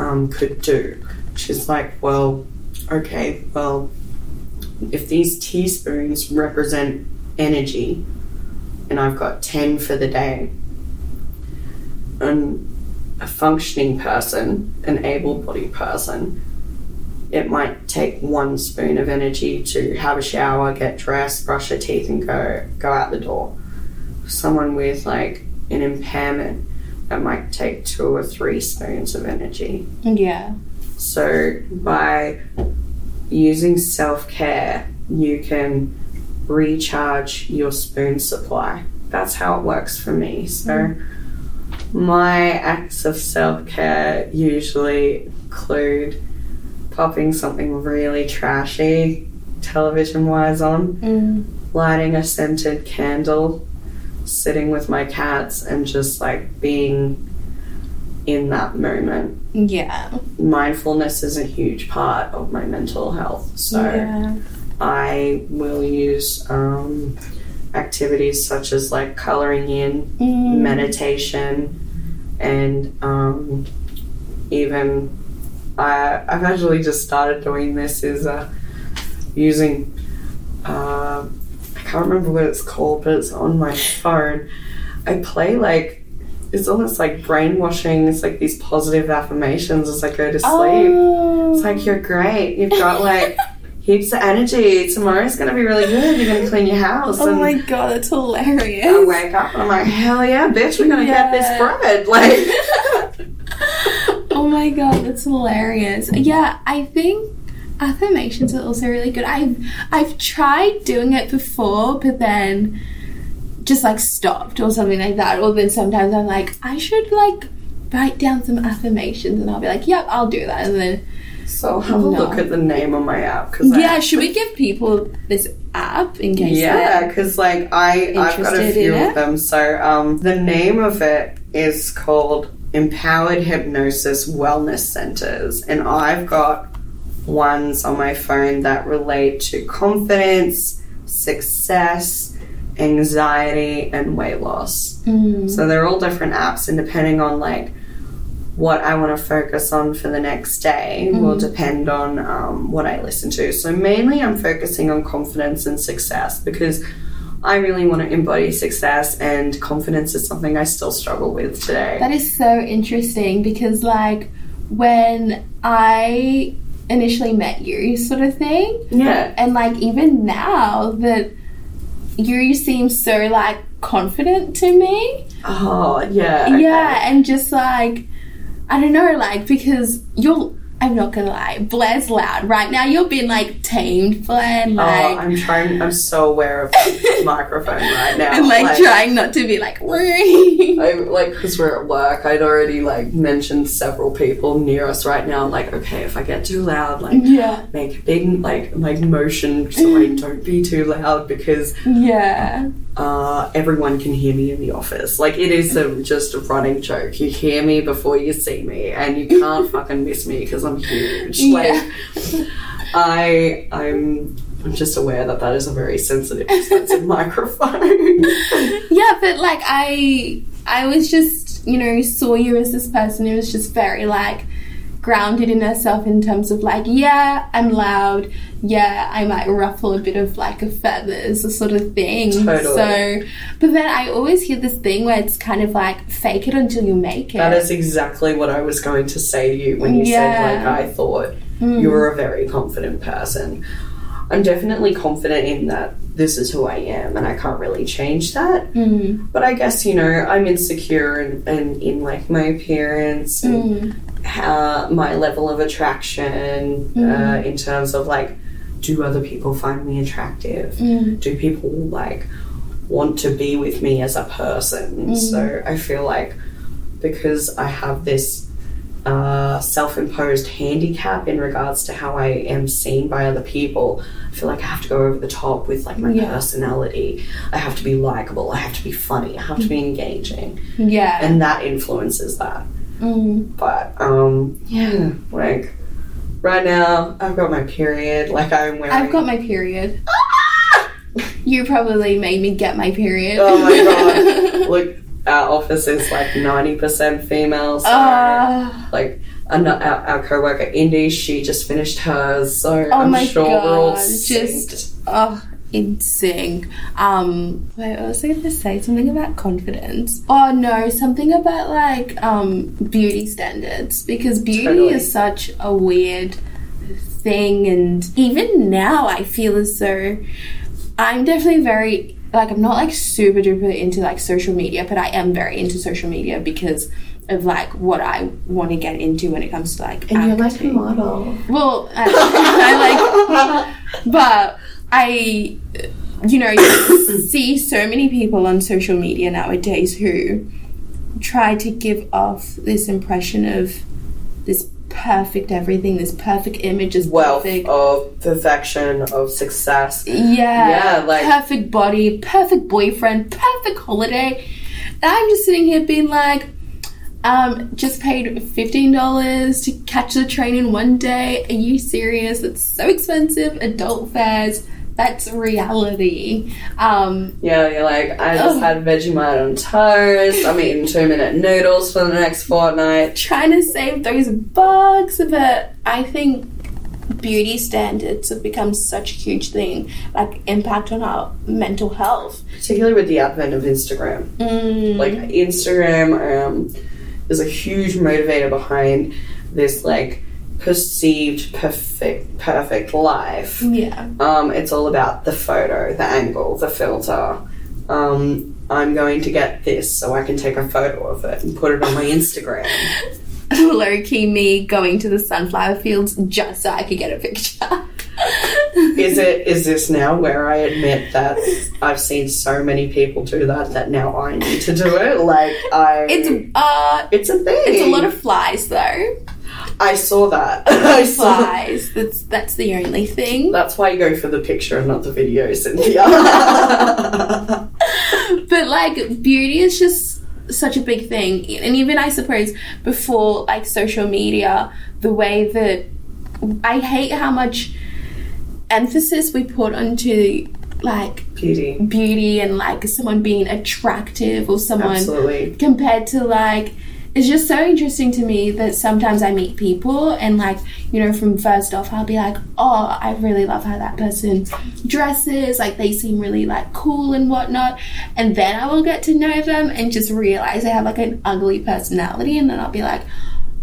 um, could do. She's like, well, okay, well, if these teaspoons represent energy, and I've got 10 for the day, and a functioning person, an able bodied person, it might take one spoon of energy to have a shower, get dressed, brush their teeth, and go go out the door. Someone with like an impairment, that might take two or three spoons of energy. yeah So by using self care, you can recharge your spoon supply. That's how it works for me. So mm. my acts of self care usually include popping something really trashy television wise on, mm. lighting a scented candle, sitting with my cats, and just like being in that moment yeah mindfulness is a huge part of my mental health. So yeah I will use um, activities such as like coloring in, Mm. meditation, and um, even I, I've actually just started doing this is uh, using uh, I can't remember what it's called, but it's on my phone. I play like it's almost like brainwashing. It's like these positive affirmations as I go to sleep. Oh. It's like you're great. You've got like heaps of energy. Tomorrow's gonna be really good. You're gonna clean your house. Oh and my god, that's hilarious. I wake up and I'm like, hell yeah, bitch, we're gonna get this bread. Like, my god, that's hilarious. Yeah, I think affirmations are also really good. I've I've tried doing it before, but then just like stopped or something like that. Or then sometimes I'm like, I should like write down some affirmations, and I'll be like, yep, I'll do that. And then so have a look at the name on my app because yeah, should we give people this app in case? Yeah, because like I I've got a few of them. So um, the name of it is called Empowered Hypnosis Wellness Centers, and I've got ones on my phone that relate to confidence, success, anxiety, and weight loss. Mm. So they're all different apps, and depending on like what I want to focus on for the next day will depend on um, what I listen to. So mainly, I'm focusing on confidence and success because I really want to embody success, and confidence is something I still struggle with today. That is so interesting because, like, when I initially met you, sort of thing, yeah, and like even now that you seem so like confident to me, oh yeah, okay. yeah, and just like I don't know, like because you're. I'm not gonna lie, Blair's loud right now. You're being like tamed, Blair, and Oh, I'm trying. I'm so aware of the microphone right now. and like, trying not to be like. "Wee." I like because we're at work. I'd already like mentioned several people near us right now. Like, okay, if I get too loud, like yeah, make a big like like motion so I don't be too loud because yeah, uh, everyone can hear me in the office. Like it is a, just a running joke. You hear me before you see me, and you can't fucking miss me because I'm huge. Like I I'm. I'm just aware that that is a very sensitive, expensive microphone. yeah. But like I, I was just you know saw you as this person who was just very like grounded in herself in terms of like yeah I'm loud yeah I might ruffle a bit of like a feathers the sort of thing Totally. so but then I always hear this thing where it's kind of like fake it until you make it That is exactly what I was going to say to you when you Yeah. said, like, I thought mm. you were a very confident person. I'm definitely confident in that this is who I am and I can't really change that. Mm. But I guess, you know, I'm insecure and in, in, like, my appearance and uh, my level of attraction uh, in terms of, like, do other people find me attractive? Do people, like, want to be with me as a person? So I feel like because I have this uh, self-imposed handicap in regards to how I am seen by other people. I feel like I have to go over the top with like my Yeah. personality. I have to be likable. I have to be funny. I have to be engaging, yeah and that influences that. Mm. But um, yeah, like right now I've got my period. Like I'm wearing. I've got my period you probably made me get my period Oh my god! Look, our office is like ninety percent female. So Ah. like our, our co-worker Indy, she just finished hers, so Oh I'm sure we're all synced. just- Oh, in sync. Um, wait, I was going to say something about confidence. Oh no, something about like um beauty standards because beauty Totally. is such a weird thing, and even now I feel as though I'm definitely very like I'm not like super duper into like social media, but I am very into social media because of like what I want to get into when it comes to like And you're like a model. Well, I, I like, but I, you know, you see so many people on social media nowadays who try to give off this impression of this perfect everything, this perfect image, this Wealth perfect. of perfection, of success. Yeah, Yeah, like- perfect body, perfect boyfriend, perfect holiday. And I'm just sitting here being like, um, just paid fifteen dollars to catch the train in one day. Are you serious? That's so expensive. Adult fares. That's reality. Um, Yeah, you're like, I just Ugh. had Vegemite on toast. I'm eating two minute noodles for the next fortnight. trying to save those bucks, but I think beauty standards have become such a huge thing, like impact on our mental health. particularly with the advent of Instagram. Like Instagram um, is a huge motivator behind this like perceived perfect perfect life. Yeah. Um, it's all about the photo, the angle, the filter. Um, I'm going to get this so I can take a photo of it and put it on my Instagram. Low key me going to the sunflower fields just so I could get a picture. Is it is this now where I admit that I've seen so many people do that that now I need to do it? Like I It's uh it's a thing. it's a lot of flies though. I saw that. I saw Flies. That's that's the only thing. That's why you go for the picture and not the video, Cynthia. But like beauty is just such a big thing. And even I suppose before like social media, the way that I hate how much emphasis we put onto like Beauty. beauty and like someone being attractive or someone Absolutely. compared to like it's just so interesting to me that sometimes I meet people and like you know from first off I'll be like oh I really love how that person dresses like they seem really like cool and whatnot. And then I will get to know them and just realize they have like an ugly personality and then I'll be like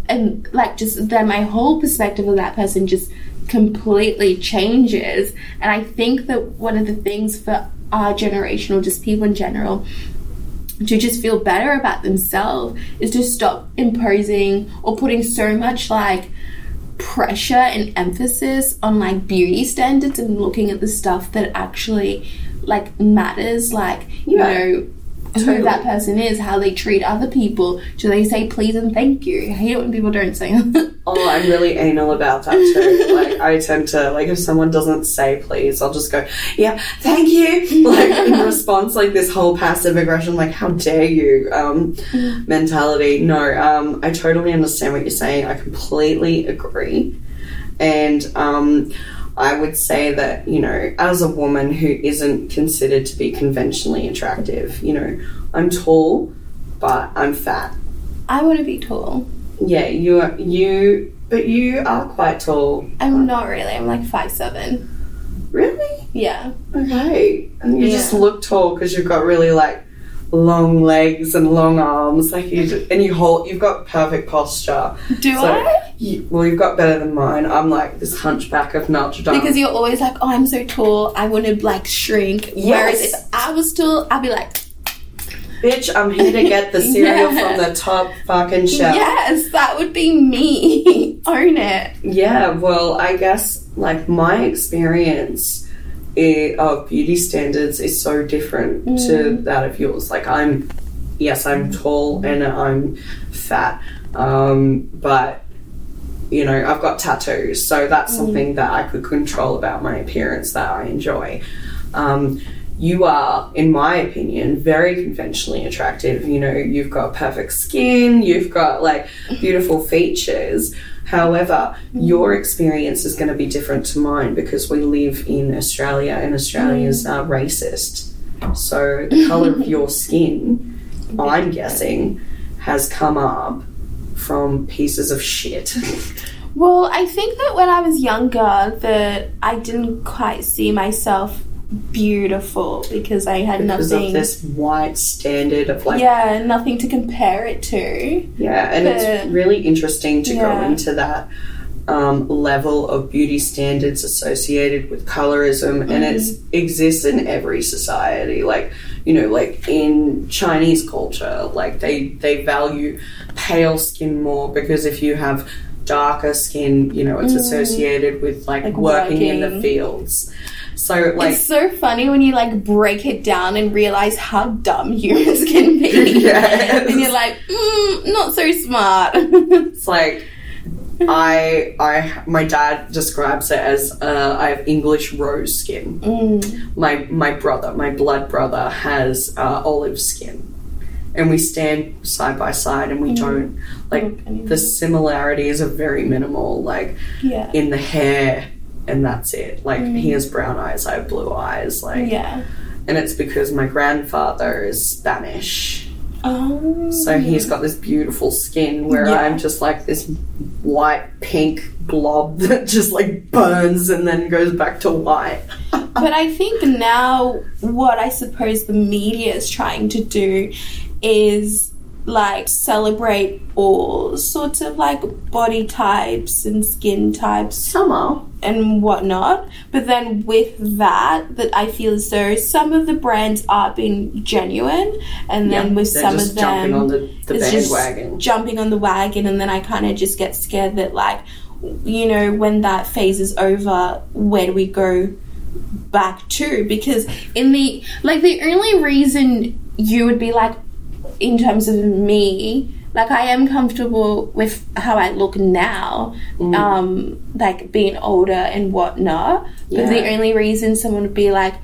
and like just then my whole perspective of that person just completely changes. And i think that one of the things for our generation or just people in general to just feel better about themselves is to stop imposing or putting so much like pressure and emphasis on like beauty standards and looking at the stuff that actually like matters like you Yeah. know who that person is how they treat other people do they say please and thank you i hate it when people don't say that Oh, I'm really anal about that too. Like, I tend to, like, if someone doesn't say please, I'll just go, yeah, thank you. Like, in response, like, this whole passive aggression, like, how dare you, um, mentality. No, um, I totally understand what you're saying. I completely agree. And, um, I would say that, you know, as a woman who isn't considered to be conventionally attractive, you know, I'm tall, but I'm fat. i want to be tall Yeah, you are you, but you are quite tall. i'm not really i'm like five seven Really? yeah Okay. And you just look tall because you've got really like long legs and long arms. Like you, and you hold. You've got perfect posture. do So, i You, well, you've got better than mine. I'm like this hunchback of Notre Dame. because you're always like oh i'm so tall i want to like shrink whereas Yes. if i was tall i'd be like bitch, I'm here to get the cereal Yeah. from the top fucking shelf. yes that would be me own it Yeah, well, I guess like my experience of beauty standards is so different to that of yours. Like, I'm, yes, I'm tall and I'm fat, um, but you know, I've got tattoos, so that's something that I could control about my appearance that I enjoy. Um, you are, in my opinion, very conventionally attractive. You know, you've got perfect skin, you've got like beautiful features. However, your experience is going to be different to mine because we live in Australia and Australia's uh, racist. So the color of your skin, I'm guessing, has come up from pieces of shit. Well, I think that when I was younger, that I didn't quite see myself beautiful because I had because nothing. of this white standard of like yeah, nothing to compare it to. Yeah, and But- it's really interesting to go into that um, level of beauty standards associated with colorism, and it Mm-hmm. exists in every society. Like you know, like in Chinese culture, like they they value pale skin more because if you have darker skin, you know, it's associated with like, Mm. Like working, in the fields. So like it's so funny when you like break it down and realize how dumb humans can be. Yes. And you're like, mm, not so smart. It's like I I my dad describes it as uh, I have English rose skin. Mm. My my brother, my blood brother, has uh, olive skin, and we stand side by side, and we don't like Okay. the similarities are very minimal. Like yeah. in the hair, and that's it. Like he mm. has brown eyes, I have blue eyes. Like Yeah. and it's because my grandfather is Spanish. Oh. So he's got this beautiful skin where Yeah. I'm just like this white, pink, blob that just like burns and then goes back to white. but I think now what I suppose the media is trying to do is like celebrate all sorts of like body types and skin types Summer. and whatnot. But then with that, that I feel as though some of the brands are being genuine, and then with some of them, jumping on the, the bandwagon. jumping on the wagon, and then I kind of just get scared that like, you know, when that phase is over, where do we go back to? Because in the like the only reason you would be like, in terms of me. Like I am comfortable with how I look now, Mm. um, like being older and whatnot. But the only reason someone would be like,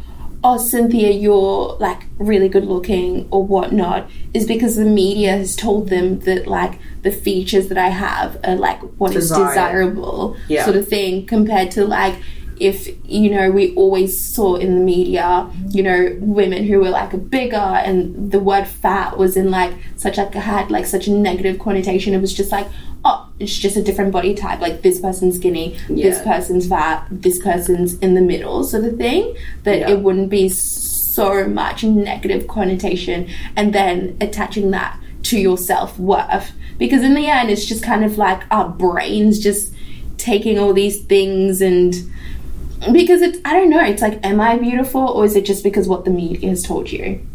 "Oh, Cynthia, you're like really good looking" or whatnot, is because the media has told them that like the features that I have are like what is Desired. desirable, Yeah. sort of thing, compared to like if you know we always saw in the media you know women who were like bigger and the word fat was in like such like had like such a negative connotation. It was just like oh it's just a different body type. Like this person's skinny this person's fat this person's in the middle sort of thing. That Yeah. it wouldn't be so much negative connotation and then attaching that to your self-worth. Because in the end it's just kind of like our brains just taking all these things and because it's I don't know, it's like am I beautiful or is it just because what the media has told you?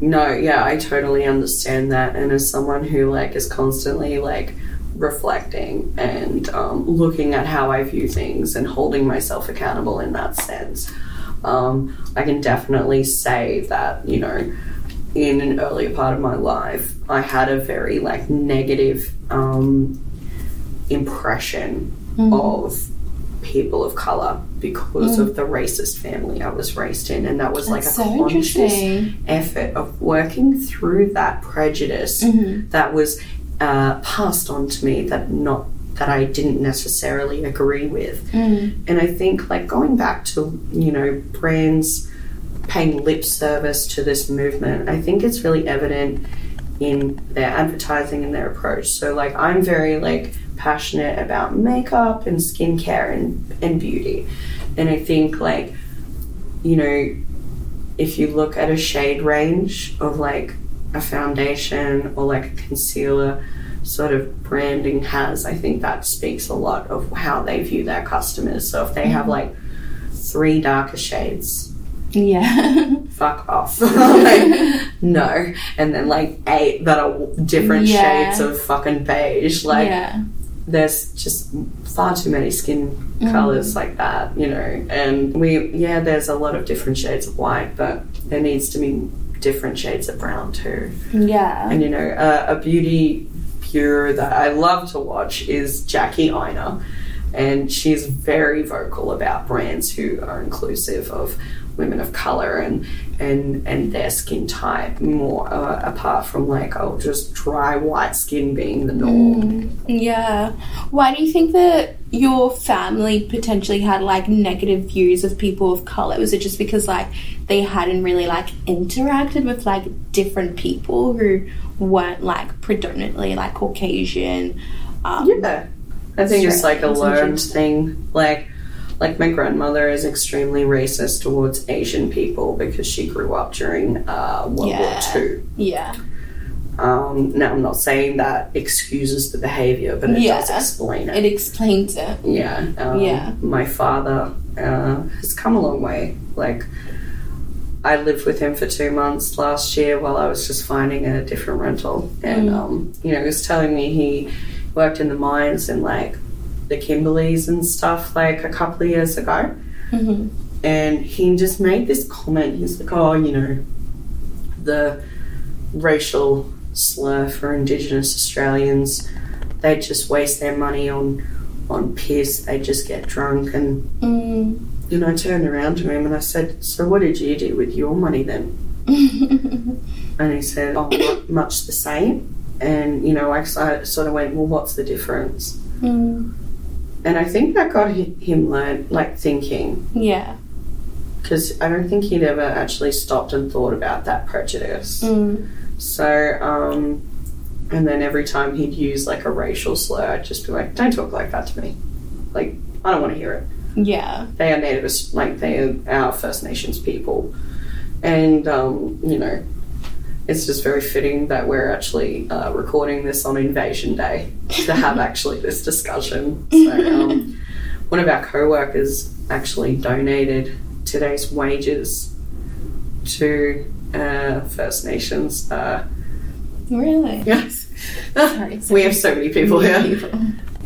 No, yeah, I totally understand that. And as someone who like is constantly like reflecting and um, looking at how I view things and holding myself accountable in that sense, um, I can definitely say that you know, in an earlier part of my life, I had a very like negative um, impression of people of color because of the racist family I was raised in, and that was like a so conscious effort of working through that prejudice Mm-hmm. that was uh, passed on to me that not that I didn't necessarily agree with. Mm. And I think like going back to you know brands paying lip service to this movement, I think it's really evident in their advertising and their approach. So like I'm very like passionate about makeup and skincare and, and beauty. And I think like, you know, if you look at a shade range of like a foundation or like a concealer sort of branding has, I think that speaks a lot of how they view their customers. So if they have mm-hmm. like three darker shades, Yeah. fuck off. like, no. And then like eight that are different Yeah. shades of fucking beige. Like yeah. There's just far too many skin colors like that, you know. And we yeah, there's a lot of different shades of white, but there needs to be different shades of brown too. Yeah. And you know, uh, a beauty pure that I love to watch is Jackie Aina, and she's very vocal about brands who are inclusive of women of color and and and their skin type more uh, apart from like oh just dry white skin being the norm. Yeah. Why do you think that your family potentially had like negative views of people of color? Was it just because like they hadn't really like interacted with like different people who weren't like predominantly like Caucasian? Um, Yeah, I think it's like a learned thing. Like, like my grandmother is extremely racist towards Asian people because she grew up during uh, World Yeah. War Two. Yeah. Um, now, I'm not saying that excuses the behavior, but it Yeah. does explain it. It explains it. yeah. Um, Yeah. My father uh, has come a long way. Like, I lived with him for two months last year while I was just finding a different rental. And, um, you know, he was telling me he worked in the mines and, like the Kimberleys and stuff like a couple of years ago. Mhm. And he just made this comment. He's like, oh, you know, the racial slur for Indigenous Australians, they just waste their money on on piss. They just get drunk. And, Mm. you know, I turned around to him and I said, so what did you do with your money then? And he said, oh, much the same. And, you know, I, I sort of went, well, what's the difference? Mm. And I think that got him learn, like thinking, Yeah. because I don't think he'd ever actually stopped and thought about that prejudice. Mm. So, um, and then every time he'd use like a racial slur, I'd just be like, don't talk like that to me. like I don't want to hear it. Yeah. They are Native, like they are our First Nations people, and um, you know, it's just very fitting that we're actually uh, recording this on Invasion Day to have actually this discussion. So, um, one of our co-workers actually donated today's wages to uh, First Nations. Uh, Really? yes, Sorry, we have so many people here.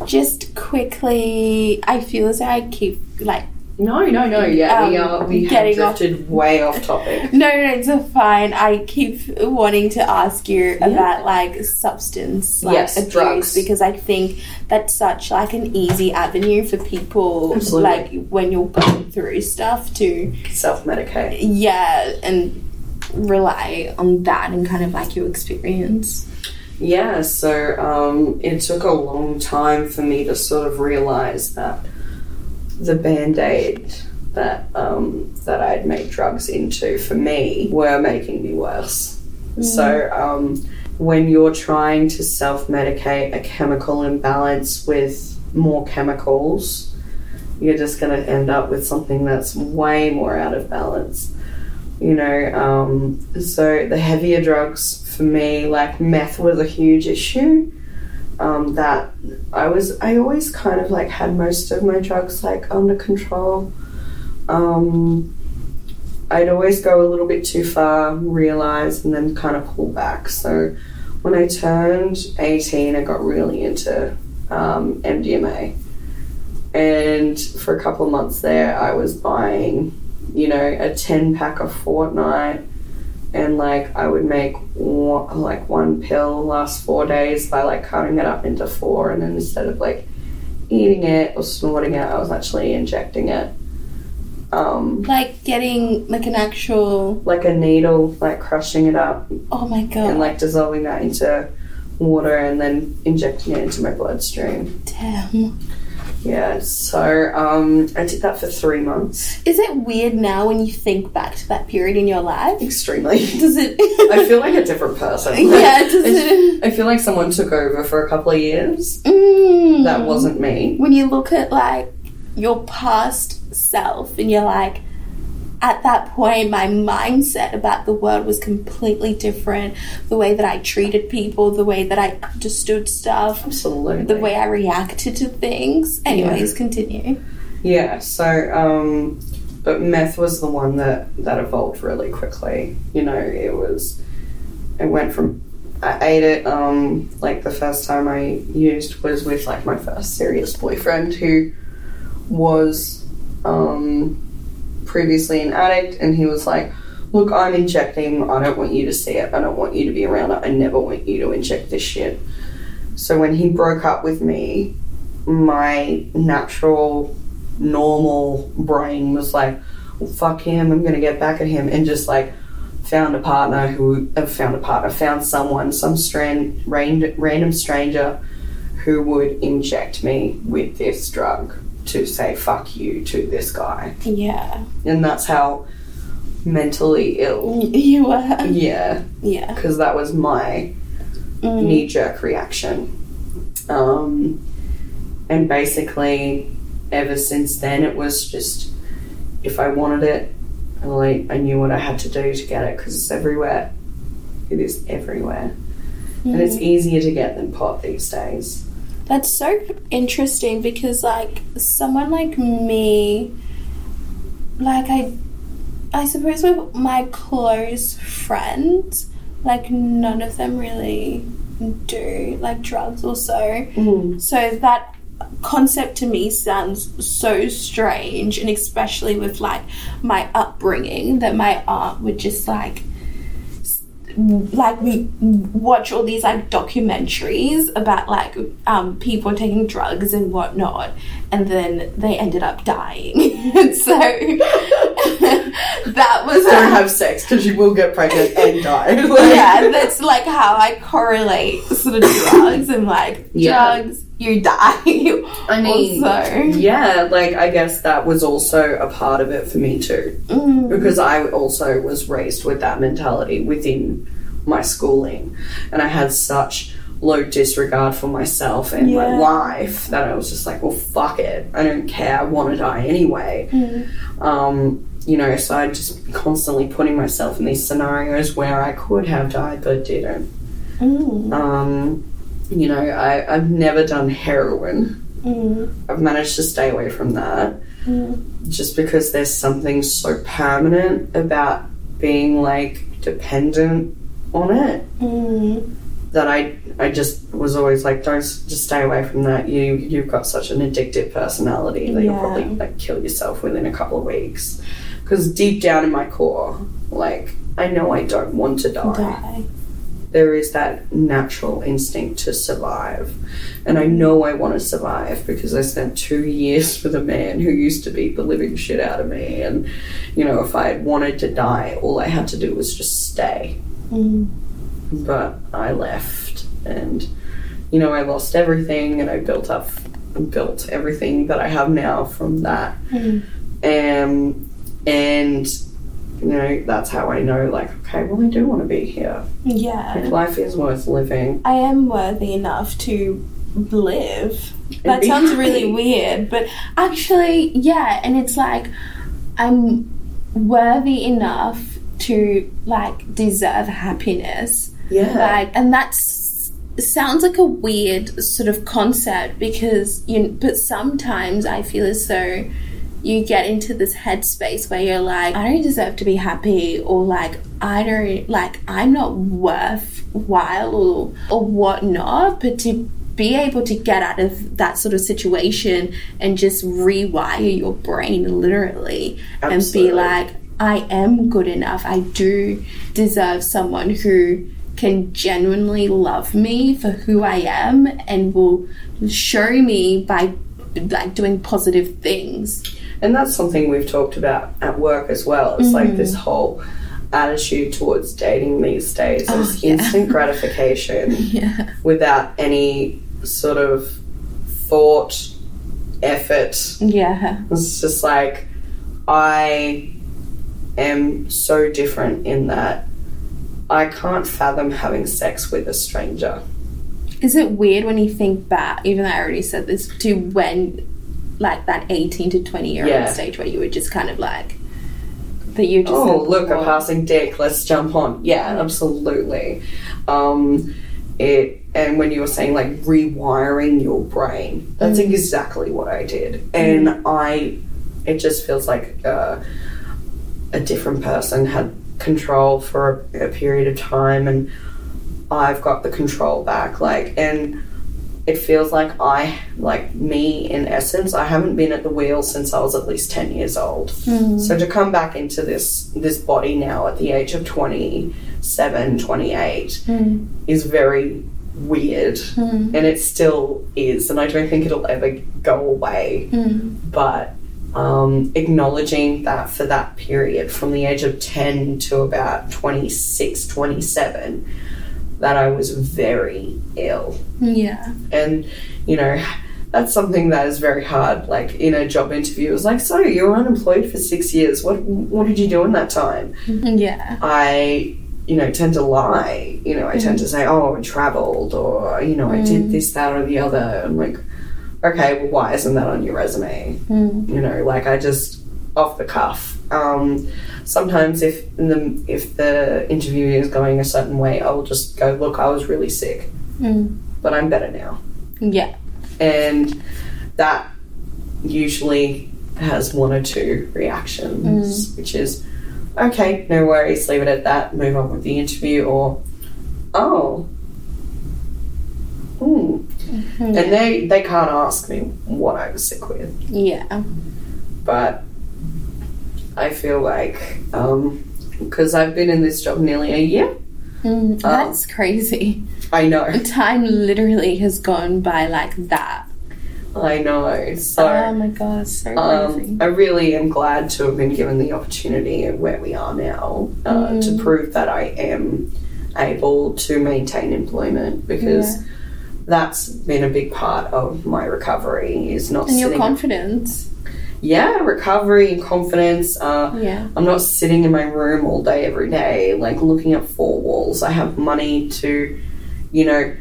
Just quickly, I feel as though I keep like No, no, no. Yeah, we Um, are. We have getting off- drifted way off topic. no, no, it's fine. I keep wanting to ask you about like substance like, Yes, abuse drugs. because I think that's such like an easy avenue for people Absolutely. like when you're going through stuff to Self-medicate. yeah and rely on that and kind of like your experience. Yeah, so um, it took a long time for me to sort of realize that the band aid that um, that I'd made drugs into for me were making me worse. So um, when you're trying to self medicate a chemical imbalance with more chemicals, you're just going to end up with something that's way more out of balance. You know, um, so the heavier drugs for me, like meth, was a huge issue. Um, that I was, I always kind of like had most of my drugs like under control. Um, I'd always go a little bit too far, realize, and then kind of pull back. So when I turned 18, I got really into um, MDMA. And for a couple of months there, I was buying, you know, a 10 pack a fortnight. And like, I would make one, like one pill last four days by like cutting it up into four. And then instead of like eating it or snorting it, I was actually injecting it. Um, Like getting like an actual like a needle, like crushing it up oh my god and like dissolving that into water and then injecting it into my bloodstream. damn. Yeah, so um, I did that for three months. Is it weird now when you think back to that period in your life? Extremely. Does it? I feel like a different person. yeah. Does it? I feel like someone took over for a couple of years. Mm. That wasn't me. when you look at like your past self and you're like at that point my mindset about the world was completely different the way that i treated people the way that i understood stuff Absolutely. the way i reacted to things anyways continue Yeah, so um but meth was the one that that evolved really quickly. You know, it was it went from I ate it um like the first time I used was with like my first serious boyfriend who was um previously an addict and he was like Look, I'm injecting. I don't want you to see it. I don't want you to be around it. I never want you to inject this shit. So when he broke up with me, my natural normal brain was like, well, fuck him, I'm gonna get back at him, and just like found a partner who uh, found a partner, found someone, some strand, random stranger who would inject me with this drug to say fuck you to this guy, yeah and that's how mentally ill. you were Yeah, yeah because that was my Mm. knee jerk reaction. Um, and basically, ever since then, it was just if I wanted it, I, I knew what I had to do to get it because it's everywhere. It is everywhere. And it's easier to get than pot these days. That's so interesting because like someone like me like I I suppose with my close friends like none of them really do like drugs or so. Mm. So that concept to me sounds so strange and especially with like my upbringing that my aunt would just like like we watch all these like documentaries about like um, people taking drugs and whatnot and then they ended up dying so that was Don't have sex because you will get pregnant and die. yeah, that's like how I correlate sort of drugs and like Yeah. drugs, you die. I mean, also, yeah, like I guess that was also a part of it for me too. Mm. because I also was raised with that mentality within my schooling, and I had such low disregard for myself and my life that I was just like, well, fuck it. I don't care. I want to die anyway. Um, you know, so I'd just constantly putting myself in these scenarios where I could have died but didn't. Mm. Um, you know, I, I've never done heroin. Mm. I've managed to stay away from that Mm. just because there's something so permanent about being like dependent on it Mm. that I I just was always like don't just stay away from that you you've got such an addictive personality that you'll probably like kill yourself within a couple of weeks because deep down in my core like I know I don't want to die Die. There is that natural instinct to survive. And I know I want to survive because I spent two years with a man who used to beat the living shit out of me. And, you know, if I had wanted to die, all I had to do was just stay. Mm. But I left and, you know, I lost everything and I built up, built everything that I have now from that. Mm. Um, and, you know, that's how I know, like, okay, well, I do want to be here. Like, Yeah. life is worth living. I am worthy enough to live. That sounds happy. really weird, but actually, yeah, and it's like I'm worthy enough to like deserve happiness. Yeah. Like, and that's sounds like a weird sort of concept because you but sometimes I feel as though you get into this headspace where you're like, I don't deserve to be happy, or like, I don't, like, I'm not worthwhile, or, or whatnot, but to be able to get out of that sort of situation and just rewire your brain literally and be like, I am good enough. I do deserve someone who can genuinely love me for who I am and will show me by like doing positive things. And that's something we've talked about at work as well. It's like mm. this whole attitude towards dating these days oh, is Oh, yeah. instant gratification Yeah. without any sort of thought, effort. Yeah. It's just like I am so different in that I can't fathom having sex with a stranger. Is it weird when you think back, even though I already said this, to when like that 18 to 20 year Yeah. old stage where you were just kind of like, that you just. Oh, look, a passing dick. Let's jump on. Yeah, absolutely. Um, it and when you were saying like rewiring your brain, that's exactly what I did, and I. It just feels like uh, a different person had control for a, a period of time, and I've got the control back. Like, and it feels like I, like me in essence, I haven't been at the wheel since I was at least 10 years old. Mm. So to come back into this, this body now at the age of 27, 28 mm. is very weird. Mm. And it still is. And I don't think it'll ever go away. But um, acknowledging that for that period from the age of 10 to about 26, 27, that I was very ill. Yeah. and you know that's something that is very hard like in a job interview. It's like so you were unemployed for six years. What what did you do in that time? Mm-hmm. Yeah. i you know tend to lie. You know i tend to mm-hmm. say oh i traveled or you know i did mm. this that or the other. I'm like okay well why isn't that on your resume? Mm. You know like i just off the cuff um, sometimes if the if the interview is going a certain way i will just go look i was really sick Mm. but i'm better now Yeah. and that usually has one or two reactions, which is okay, no worries, leave it at that, move on with the interview, or oh, hmm. and they they can't ask me what I was sick with, Yeah. but I feel like because I've been in this job nearly a year, Mm, that's crazy. I know, Time literally has gone by like that. I know, so. oh my god, so crazy. Um, I really am glad to have been given the opportunity of where we are now uh, to prove that I am able to maintain employment because that's been a big part of my recovery is not and your confidence. Yeah recovery and confidence uh, Yeah. I'm not sitting in my room all day every day like looking at four walls I have money to you know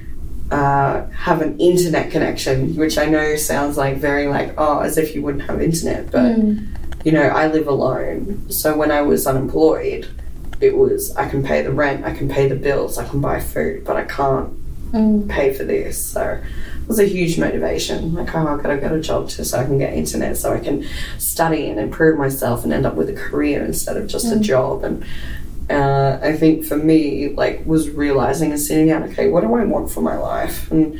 uh, have an internet connection, which I know sounds like very like, oh, as if you wouldn't have internet. But, you know, I live alone. So when I was unemployed, it was I can pay the rent, I can pay the bills, I can buy food, but I can't pay for this. So was a huge motivation. Like, oh, I've got to get a job just so I can get internet, so I can study and improve myself and end up with a career instead of just a job. And uh, I think for me, like, was realizing and sitting down, okay, what do I want for my life? And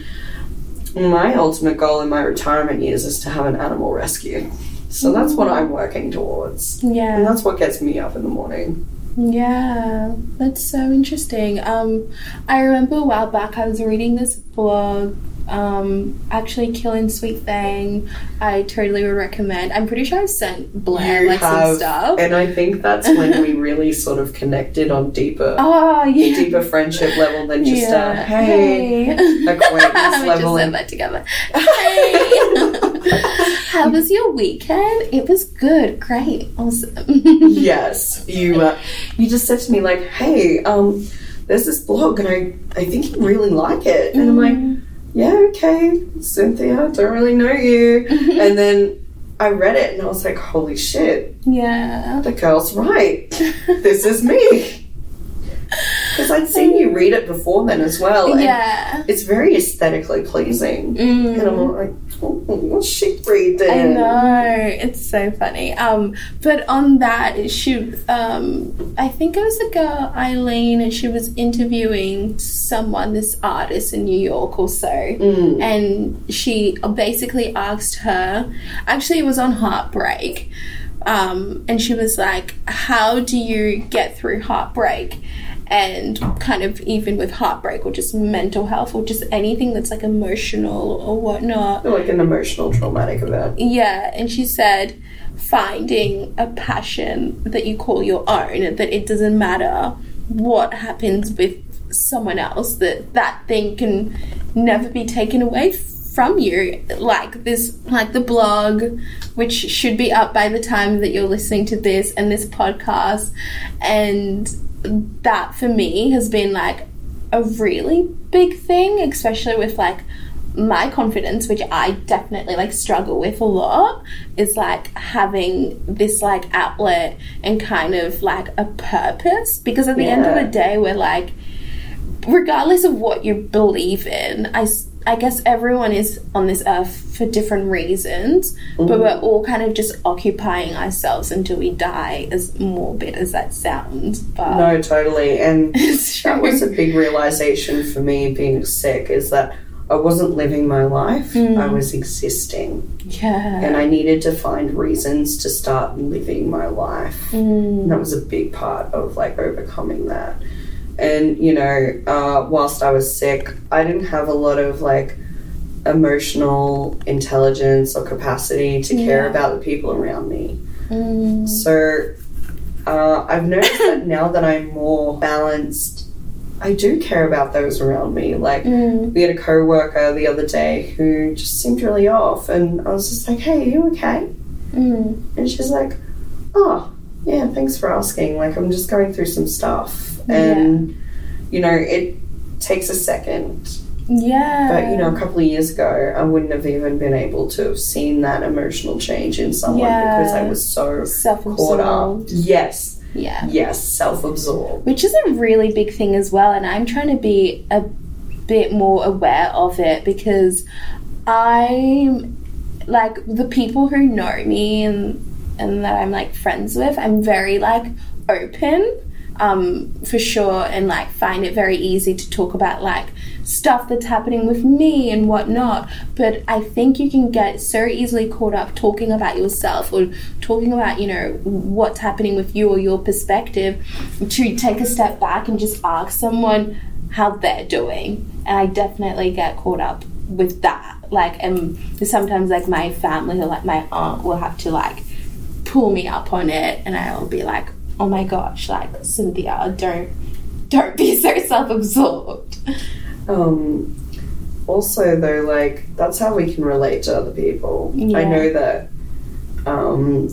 my ultimate goal in my retirement years is to have an animal rescue. So that's what I'm working towards. Yeah. And that's what gets me up in the morning. Yeah. That's so interesting. Um, I remember a while back I was reading this blog. Um, actually, Killing Sweet Thing. I totally would recommend. I'm pretty sure I've sent Blair You like some stuff. And I think that's when we really sort of connected on deeper, oh yeah. deeper friendship level than just yeah. a hey, Hey. acquaintance we level. just said that together. Hey. How was your weekend? It was good. Great. Awesome. yes, you uh, you just said to me like, hey, um, there's this blog and I I think you really like it, and I'm like, yeah, okay, Cynthia, don't really know you, and then I read it and I was like, holy shit, yeah. the girl's right, this is me. Because I'd seen you read it before then as well, and Yeah. it's very aesthetically pleasing. And I'm like, oh, what's she reading? I know it's so funny. Um, but on that, she, um, I think it was a girl Eileen, and she was interviewing someone, this artist in New York or so, and she basically asked her. Actually, it was on heartbreak, um, and she was like, "How do you get through heartbreak?" And kind of even with heartbreak or just mental health or just anything that's like emotional or whatnot. Like an emotional traumatic event. Yeah, and she said finding a passion that you call your own, that it doesn't matter what happens with someone else, that that thing can never be taken away from you. Like this, like the blog, which should be up by the time that you're listening to this, and this podcast, and that for me has been like a really big thing, especially with like my confidence, which I definitely like struggle with a lot, is like having this like outlet and kind of like a purpose. Because at the end of the day, we're like, regardless of what you believe in, I, I guess everyone is on this earth for different reasons, but mm. we're all kind of just occupying ourselves until we die, as morbid as that sounds. But No, totally. And that was a big realization for me being sick is that I wasn't living my life, I mm. was existing. yeah. And I needed to find reasons to start living my life. And that was a big part of like overcoming that. And, you know, uh, whilst I was sick, I didn't have a lot of like emotional intelligence or capacity to care about the people around me. Mm. So uh, I've noticed that now that I'm more balanced, I do care about those around me. Like Mm. we had a co-worker the other day who just seemed really off, and I was just like, "Hey, are you okay?" Mm. And she's like, "Oh, yeah, thanks for asking. Like I'm just going through some stuff, and you know, it takes a second. Yeah. But you know, a couple of years ago, I wouldn't have even been able to have seen that emotional change in someone Yeah. because I was so caught up. Yes, Yeah. yes, self-absorbed. Which is a really big thing as well, and I'm trying to be a bit more aware of it because I'm like the people who know me and and that I'm like friends with, I'm very like open um for sure and like find it very easy to talk about like stuff that's happening with me and whatnot. But i think you can get so easily caught up talking about yourself or talking about you know what's happening with you or your perspective to take a step back and just ask someone how they're doing. And i definitely get caught up with that. Like and sometimes like my family or like my aunt will have to like pull me up on it and I'll be like, oh my gosh, like Cynthia, don't don't be so self-absorbed. Um, also, though, like that's how we can relate to other people. I know that um,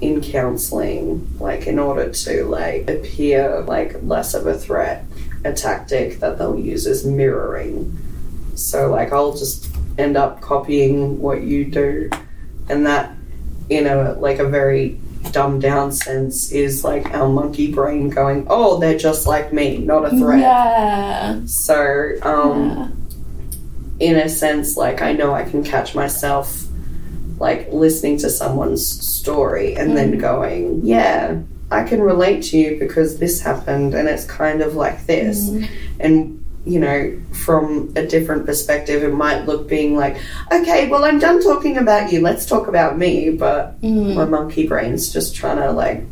in counseling, like in order to like appear like less of a threat, a tactic that they'll use is mirroring. So like I'll just end up copying what you do, and that in a like a very dumbed down sense is like our monkey brain going, oh, they're just like me, not a threat. Yeah. So um, in a sense, like I know I can catch myself like listening to someone's story and then going, yeah, I can relate to you because this happened and it's kind of like this. And you know, from a different perspective, it might look being like, okay, well, I'm done talking about you. Let's talk about me. But mm. my monkey brain's just trying to like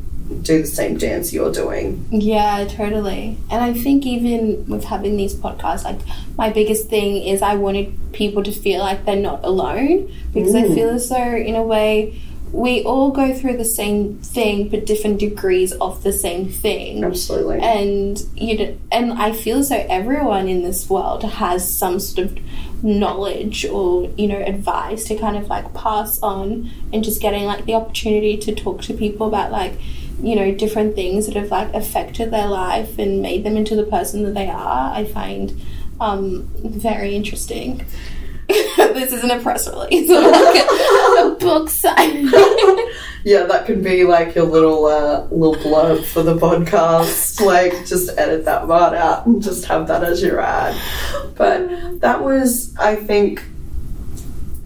do the same dance you're doing. Yeah, totally. And I think even with having these podcasts, like my biggest thing is I wanted people to feel like they're not alone because I mm. feel as though, in a way, we all go through the same thing but different degrees of the same thing. Absolutely. And you know, and I feel as though everyone in this world has some sort of knowledge or you know advice to kind of like pass on, and just getting like the opportunity to talk to people about like you know different things that have like affected their life and made them into the person that they are. I find um, very interesting. this isn't a press release, like a, a book signing. Yeah, that could be like your little uh, little blurb for the podcast. Like, just edit that part out and just have that as your ad. But that was, I think,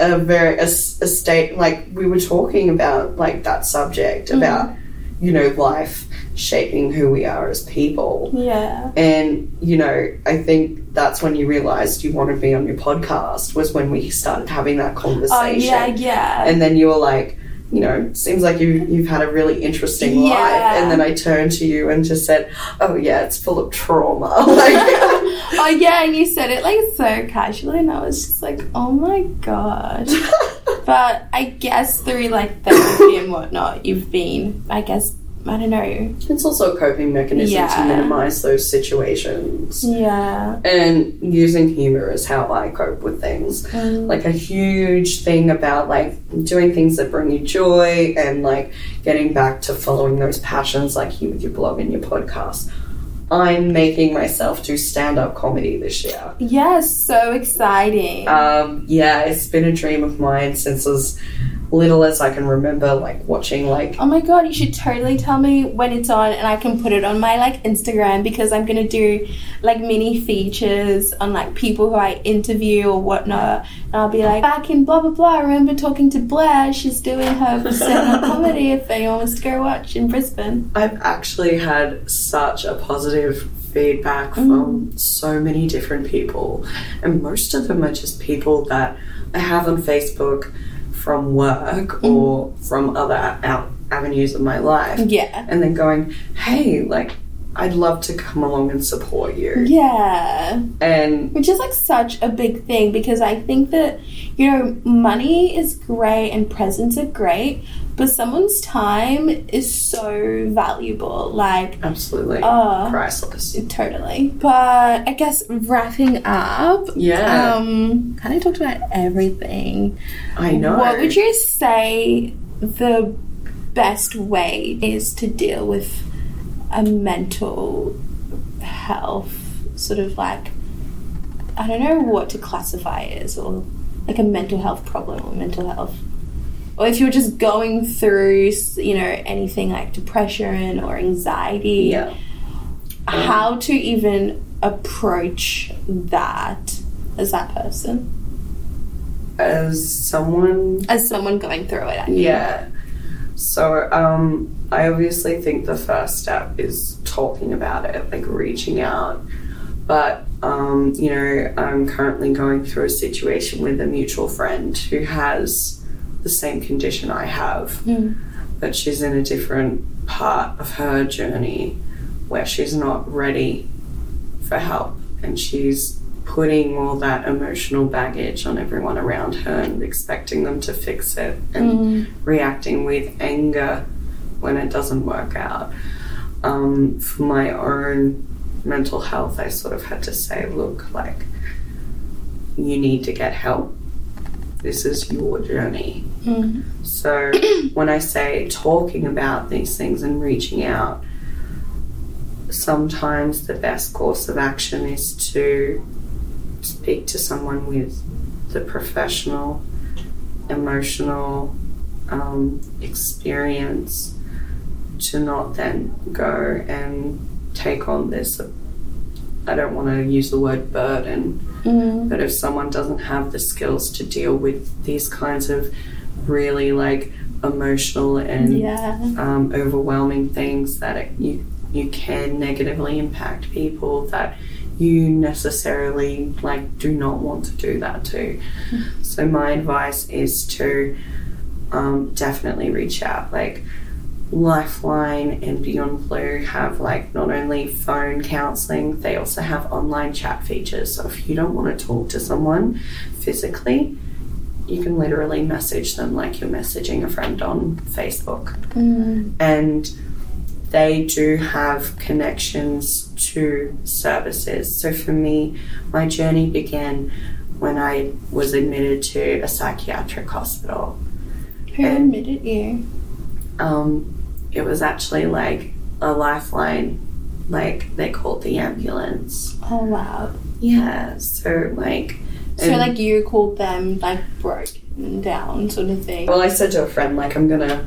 a very a state like we were talking about like that subject about you know life shaping who we are as people. yeah. And, you know, I think that's when you realized you wanted to be on your podcast, was when we started having that conversation. Oh yeah, yeah. And then you were like, you know, seems like you, you've had a really interesting life. And then I turned to you and just said, oh, yeah, it's full of trauma. like, oh yeah, and you said it like so casually, and I was just like, oh my god. but I guess through like therapy and whatnot, you've been, I guess, I don't know. it's also a coping mechanism Yeah. to minimize those situations. Yeah. and using humor is how I cope with things. Mm. Like a huge thing about like doing things that bring you joy and like getting back to following those passions like you with your blog and your podcast. I'm making myself do stand up comedy this year. Yeah, so exciting. Um, yeah, it's been a dream of mine since as little as I can remember, like watching like Oh my god, you should totally tell me when it's on and I can put it on my like Instagram because I'm gonna do like mini features on like people who I interview or whatnot. And I'll be like, back in blah blah blah, I remember talking to Blair, she's doing her stand comedy if anyone wants to go watch in Brisbane. I've actually had such a positive feedback from mm. so many different people, and most of them are just people that I have on Facebook from work mm. or from other out avenues of my life, Yeah. and then going, "Hey, like." I'd love to come along and support you. Yeah. And Which is like such a big thing because I think that, you know, money is great and presents are great, but someone's time is so valuable. Like, absolutely Oh. priceless. Totally. But I guess wrapping up, Yeah, um, kind of talked about everything. I know. What would you say the best way is to deal with a mental health sort of like I don't know what to classify as or like a mental health problem or mental health or if you're just going through you know anything like depression or anxiety Yeah. how to even approach that as that person As someone as someone going through it Yeah. So, um, I obviously think the first step is talking about it, like reaching out. But, um, you know, I'm currently going through a situation with a mutual friend who has the same condition I have, but she's in a different part of her journey where she's not ready for help and she's putting all that emotional baggage on everyone around her and expecting them to fix it and reacting with anger when it doesn't work out. Um, for my own mental health, I sort of had to say, look, like, you need to get help. This is your journey. So when I say talking about these things and reaching out, sometimes the best course of action is to speak to someone with the professional, emotional um, experience to not then go and take on this. I don't want to use the word burden, Mm. but if someone doesn't have the skills to deal with these kinds of really like emotional and Yeah. um, overwhelming things that it, you you can negatively impact people that you necessarily like do not want to do that to. So my advice is to um, definitely reach out. Like Lifeline and Beyond Blue have like not only phone counseling, they also have online chat features. So if you don't want to talk to someone physically, you can literally message them like you're messaging a friend on Facebook. Mm. And they do have connections to services. So for me, my journey began when I was admitted to a psychiatric hospital. Who And- admitted you? Um, it was actually like a lifeline, like they called the ambulance. Oh wow. Yeah, so like. So like you called them like broken down sort of thing. Well, I said to a friend, like, I'm gonna.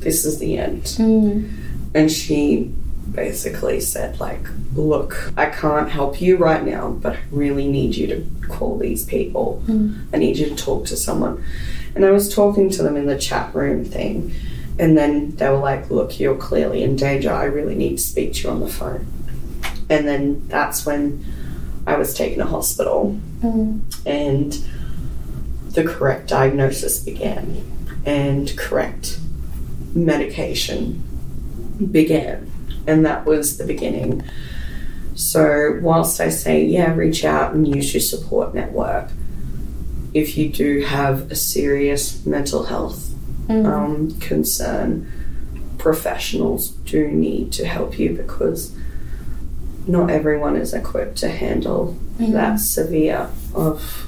This is the end. Mm. And she basically said, like, look, I can't help you right now, but I really need you to call these people. I need you to talk to someone. And I was talking to them in the chat room thing. And then they were like, look, you're clearly in danger. I really need to speak to you on the phone. And then that's when I was taken to hospital Mm. and the correct diagnosis began and correct medication began and that was the beginning. So whilst i say yeah reach out and use your support network if you do have a serious mental health um, concern professionals do need to help you because not everyone is equipped to handle that severe of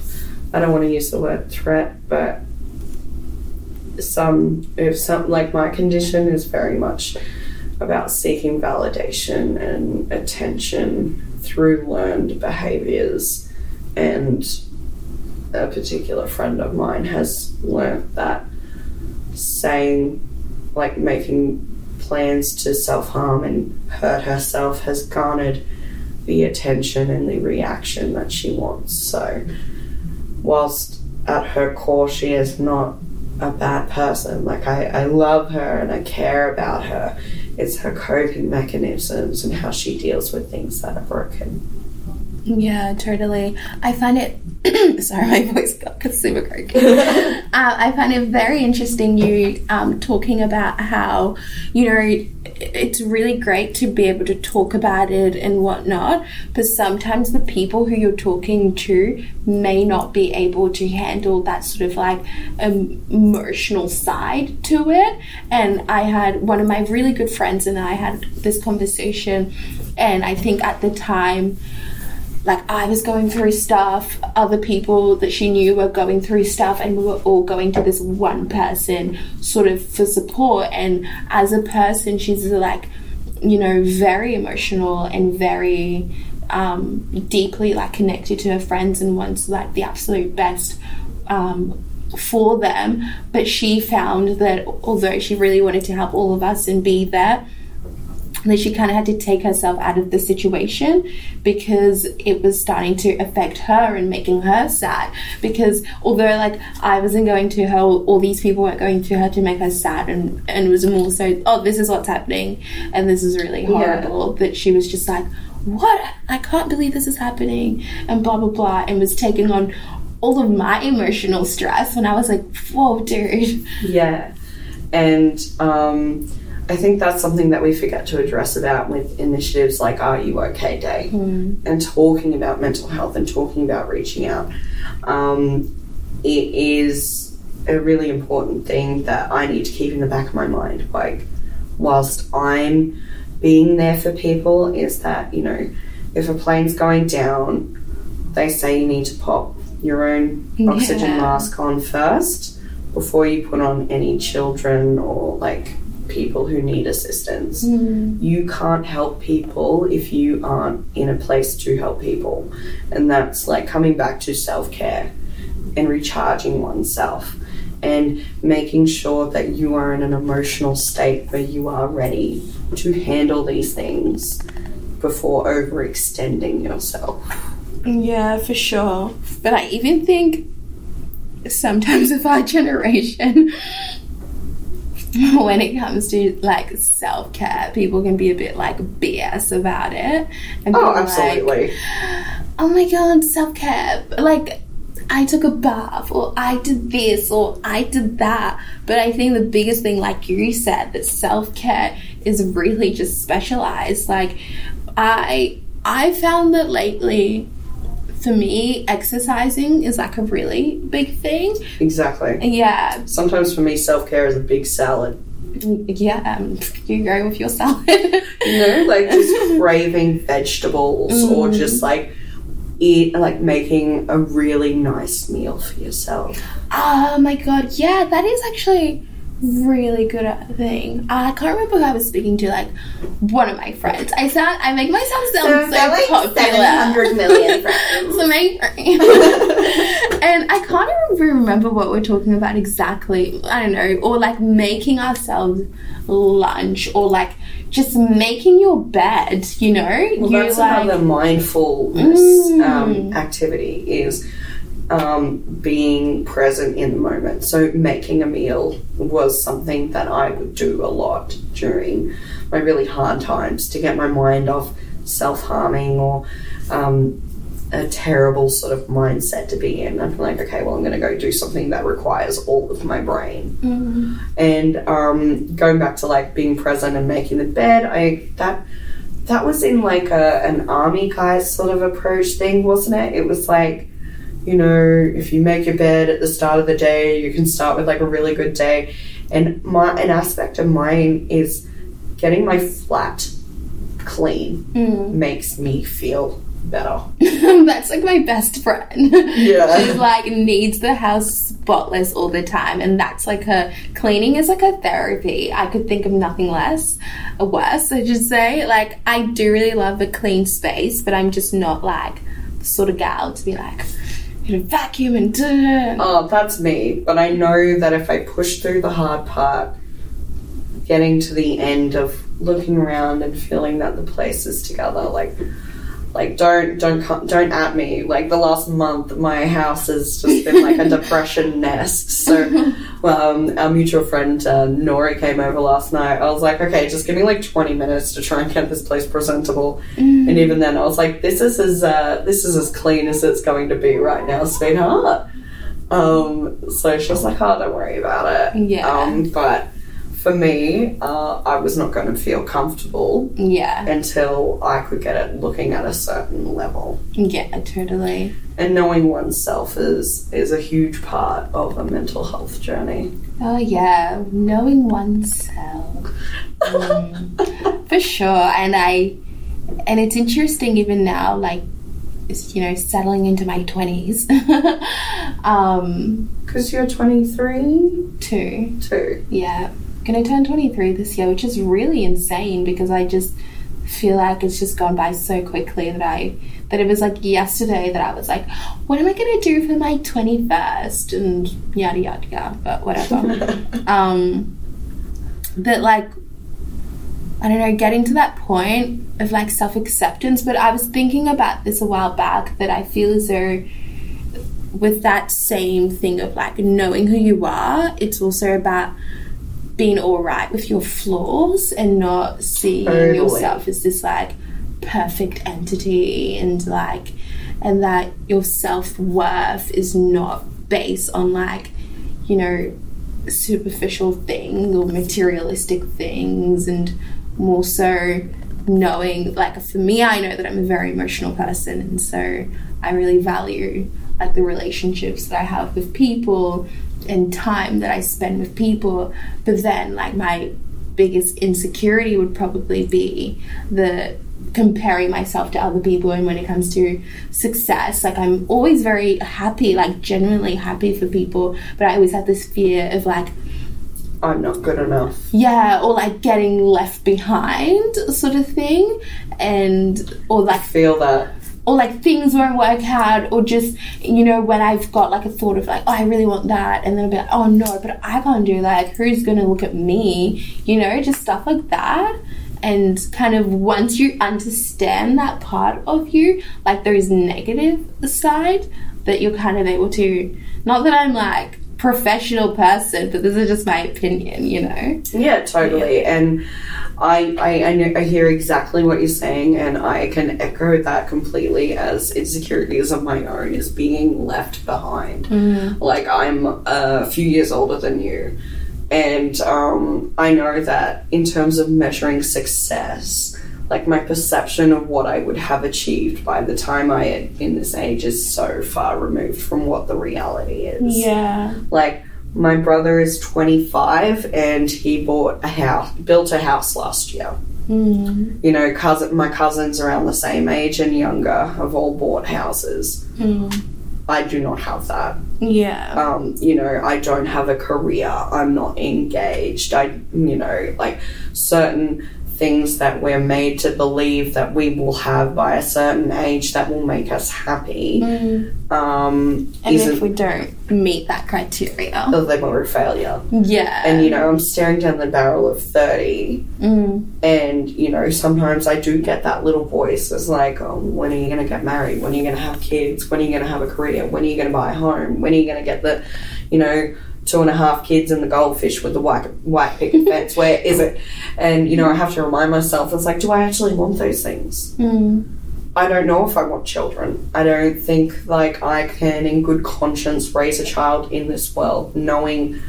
I don't want to use the word threat, but some if some like my condition is very much about seeking validation and attention through learned behaviors. And a particular friend of mine has learnt that saying like making plans to self-harm and hurt herself has garnered the attention and the reaction that she wants. So, whilst at her core she is not a bad person, like I, I love her and I care about her, it's her coping mechanisms and how she deals with things that are broken. Yeah, totally. I find it. sorry, my voice got super croaky. uh, I find it very interesting you um, talking about how you know it's really great to be able to talk about it and whatnot, but sometimes the people who you're talking to may not be able to handle that sort of like um, emotional side to it. And I had one of my really good friends and I had this conversation, and I think at the time like I was going through stuff, other people that she knew were going through stuff, and we were all going to this one person sort of for support. And as a person, she's like, you know, very emotional and very um, deeply like connected to her friends and wants like the absolute best um, for them. But she found that although she really wanted to help all of us and be there, that she kind of had to take herself out of the situation because it was starting to affect her and making her sad. Because although like I wasn't going to her, all these people weren't going to her to make her sad, and and it was more so, oh, this is what's happening, and this is really horrible. That she was just like, what? I can't believe this is happening, and blah blah blah, and was taking on all of my emotional stress. And I was like, whoa, dude. Yeah. And um, I think that's something that we forget to address about with initiatives like R U OK Day and talking about mental health and talking about reaching out. Um, it is a really important thing that I need to keep in the back of my mind. Like, whilst I'm being there for people, is that, you know, if a plane's going down, they say you need to pop your own oxygen mask on first before you put on any children or like people who need assistance. Hmm. You can't help people if you aren't in a place to help people. And that's like coming back to self care and recharging oneself and making sure that you are in an emotional state where you are ready to handle these things before overextending yourself. Yeah, for sure. But I even think sometimes of our generation, when it comes to like self care, people can be a bit like BS about it. And Oh, be like, absolutely. oh my god, self care. Like, I took a bath, or I did this, or I did that. But I think the biggest thing, like you said, that self care is really just specialized. Like, I I found that lately, for me, exercising is like a really big thing. Exactly. Yeah, Sometimes for me, self care is a big salad. yeah. Um, you go with your salad. You know, like just craving vegetables or just like eat, like making a really nice meal for yourself. Oh my god, yeah, that is actually really good at thing. I can't remember who I was speaking to, like one of my friends. I sound I make myself sound so, popular. million friends. So make and I can't even remember what we're talking about exactly. I don't know, or like making ourselves lunch, or like just making your bed. You know, Well, you that's like another mindfulness Mm. um, activity is um, being present in the moment. So making a meal was something that I would do a lot during my really hard times to get my mind off self harming or um, a terrible sort of mindset to be in. I'm like, okay, well, I'm going to go do something that requires all of my brain. And um, going back to like being present and making the bed, I that that was in like a an army guy sort of approach thing, wasn't it? It was like, you know, if you make your bed at the start of the day, you can start with like a really good day. And my an aspect of mine is getting my flat clean mm. makes me feel better. that's like my best friend. Yeah. She's like needs the house spotless all the time, and that's like her cleaning is like a therapy. I could think of nothing less, or worse. I should say. Like I do really love a clean space, but I'm just not like the sort of gal to be like, you know, vacuum and. duh. Oh, that's me. But I know that if I push through the hard part, getting to the end of looking around and feeling that the place is together, like, like don't don't come, don't at me. Like the last month, my house has just been like a depression nest. So, um, our mutual friend uh, Nori came over last night. I was like, okay, just give me like twenty minutes to try and get this place presentable. And even then, I was like, this is as uh, this is as clean as it's going to be right now, sweetheart. Um, so she was like, "Oh, don't worry about it." Yeah. Um, but for me, uh, I was not going to feel comfortable Yeah, until I could get it looking at a certain level. yeah, totally. And knowing oneself is is a huge part of a mental health journey. Oh yeah, knowing oneself. Mm, for sure. And I and it's interesting even now, like you know, settling into my twenties. um Because you're 23 too. too. Yeah. Gonna turn twenty three this year, which is really insane because I just feel like it's just gone by so quickly that I that it was like yesterday that I was like, what am I gonna do for my twenty first and yada yada yada but whatever. um that like I don't know, getting to that point of like self acceptance. But I was thinking about this a while back that I feel as though with that same thing of like knowing who you are, it's also about being all right with your flaws and not seeing Totally. yourself as this like perfect entity and like and that your self-worth is not based on like you know superficial things or materialistic things and more so knowing like for me I know that I'm a very emotional person and so I really value like the relationships that I have with people and time that I spend with people but then like my biggest insecurity would probably be the comparing myself to other people and when it comes to success like i'm always very happy like genuinely happy for people but i always have this fear of like I'm not good enough. yeah, or like getting left behind, sort of thing, and or like Feel that. Or like things won't work out, or just you know when I've got like a thought of like oh I really want that, and then I'll be like oh no, but I can't do that. Who's gonna look at me? You know, just stuff like that. And kind of once you understand that part of you, like those negative side, that you're kind of able to. Not that I'm like professional person, but this is just my opinion, you know. Yeah, totally. And I, I, I, know, I hear exactly what you're saying, and I can echo that completely as insecurities of my own is being left behind. Like, I'm a few years older than you, and um, I know that in terms of measuring success, like my perception of what I would have achieved by the time I am in this age is so far removed from what the reality is. Yeah. Like my brother is 25 and he bought a house, built a house last year. Mm. You know, cousin, my cousins around the same age and younger have all bought houses. Mm. I do not have that. Yeah. Um, you know, I don't have a career. I'm not engaged. I, you know, like certain things that we're made to believe that we will have by a certain age that will make us happy. Mm. Um, And if we don't meet that criteria. then we're a failure. Yeah. And you know, I'm staring down the barrel of 30, Mm. and you know, sometimes I do get that little voice that's like, oh, when are you going to get married? When are you going to have kids? When are you going to have a career? When are you going to buy a home? When are you going to get the, you know, two and a half kids and the goldfish with the white, white picket fence? Where is it? And you know, I have to remind myself, it's like, do I actually want those things? Mm. I don't know if I want children. I don't think like I can in good conscience raise a child in this world knowing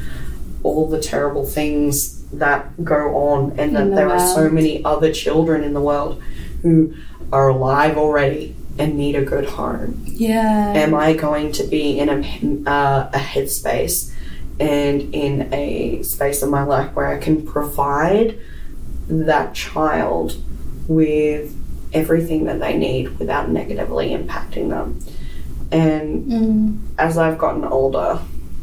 all the terrible things that go on and that the there are so many other children in the world who are alive already and need a good home. Yeah. Am I going to be in a, uh, a headspace and in a space of my life where I can provide that child with everything that they need without negatively impacting them? And Mm. as I've gotten older,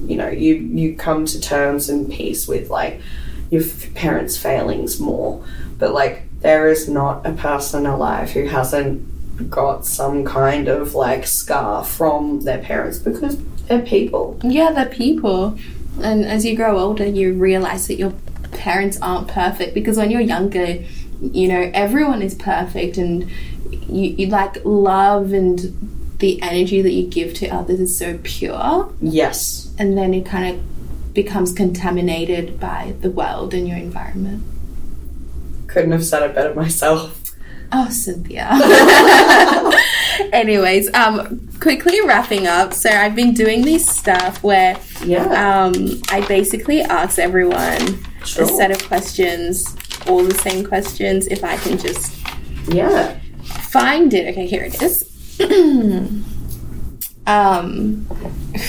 you know, you you come to terms and peace with like your f- parents' failings more, but like there is not a person alive who hasn't got some kind of like scar from their parents because they're people. Yeah, they're people. And as you grow older, you realize that your parents aren't perfect because when you're younger, you know, everyone is perfect and you, you like love and the energy that you give to others is so pure. Yes, And then it kind of becomes contaminated by the world and your environment. couldn't have said it better myself. Oh, Cynthia. Anyways, um, quickly wrapping up. So I've been doing this stuff where Yeah, um, I basically ask everyone Sure. a set of questions, all the same questions. If I can just yeah. find it. Okay, here it is. um,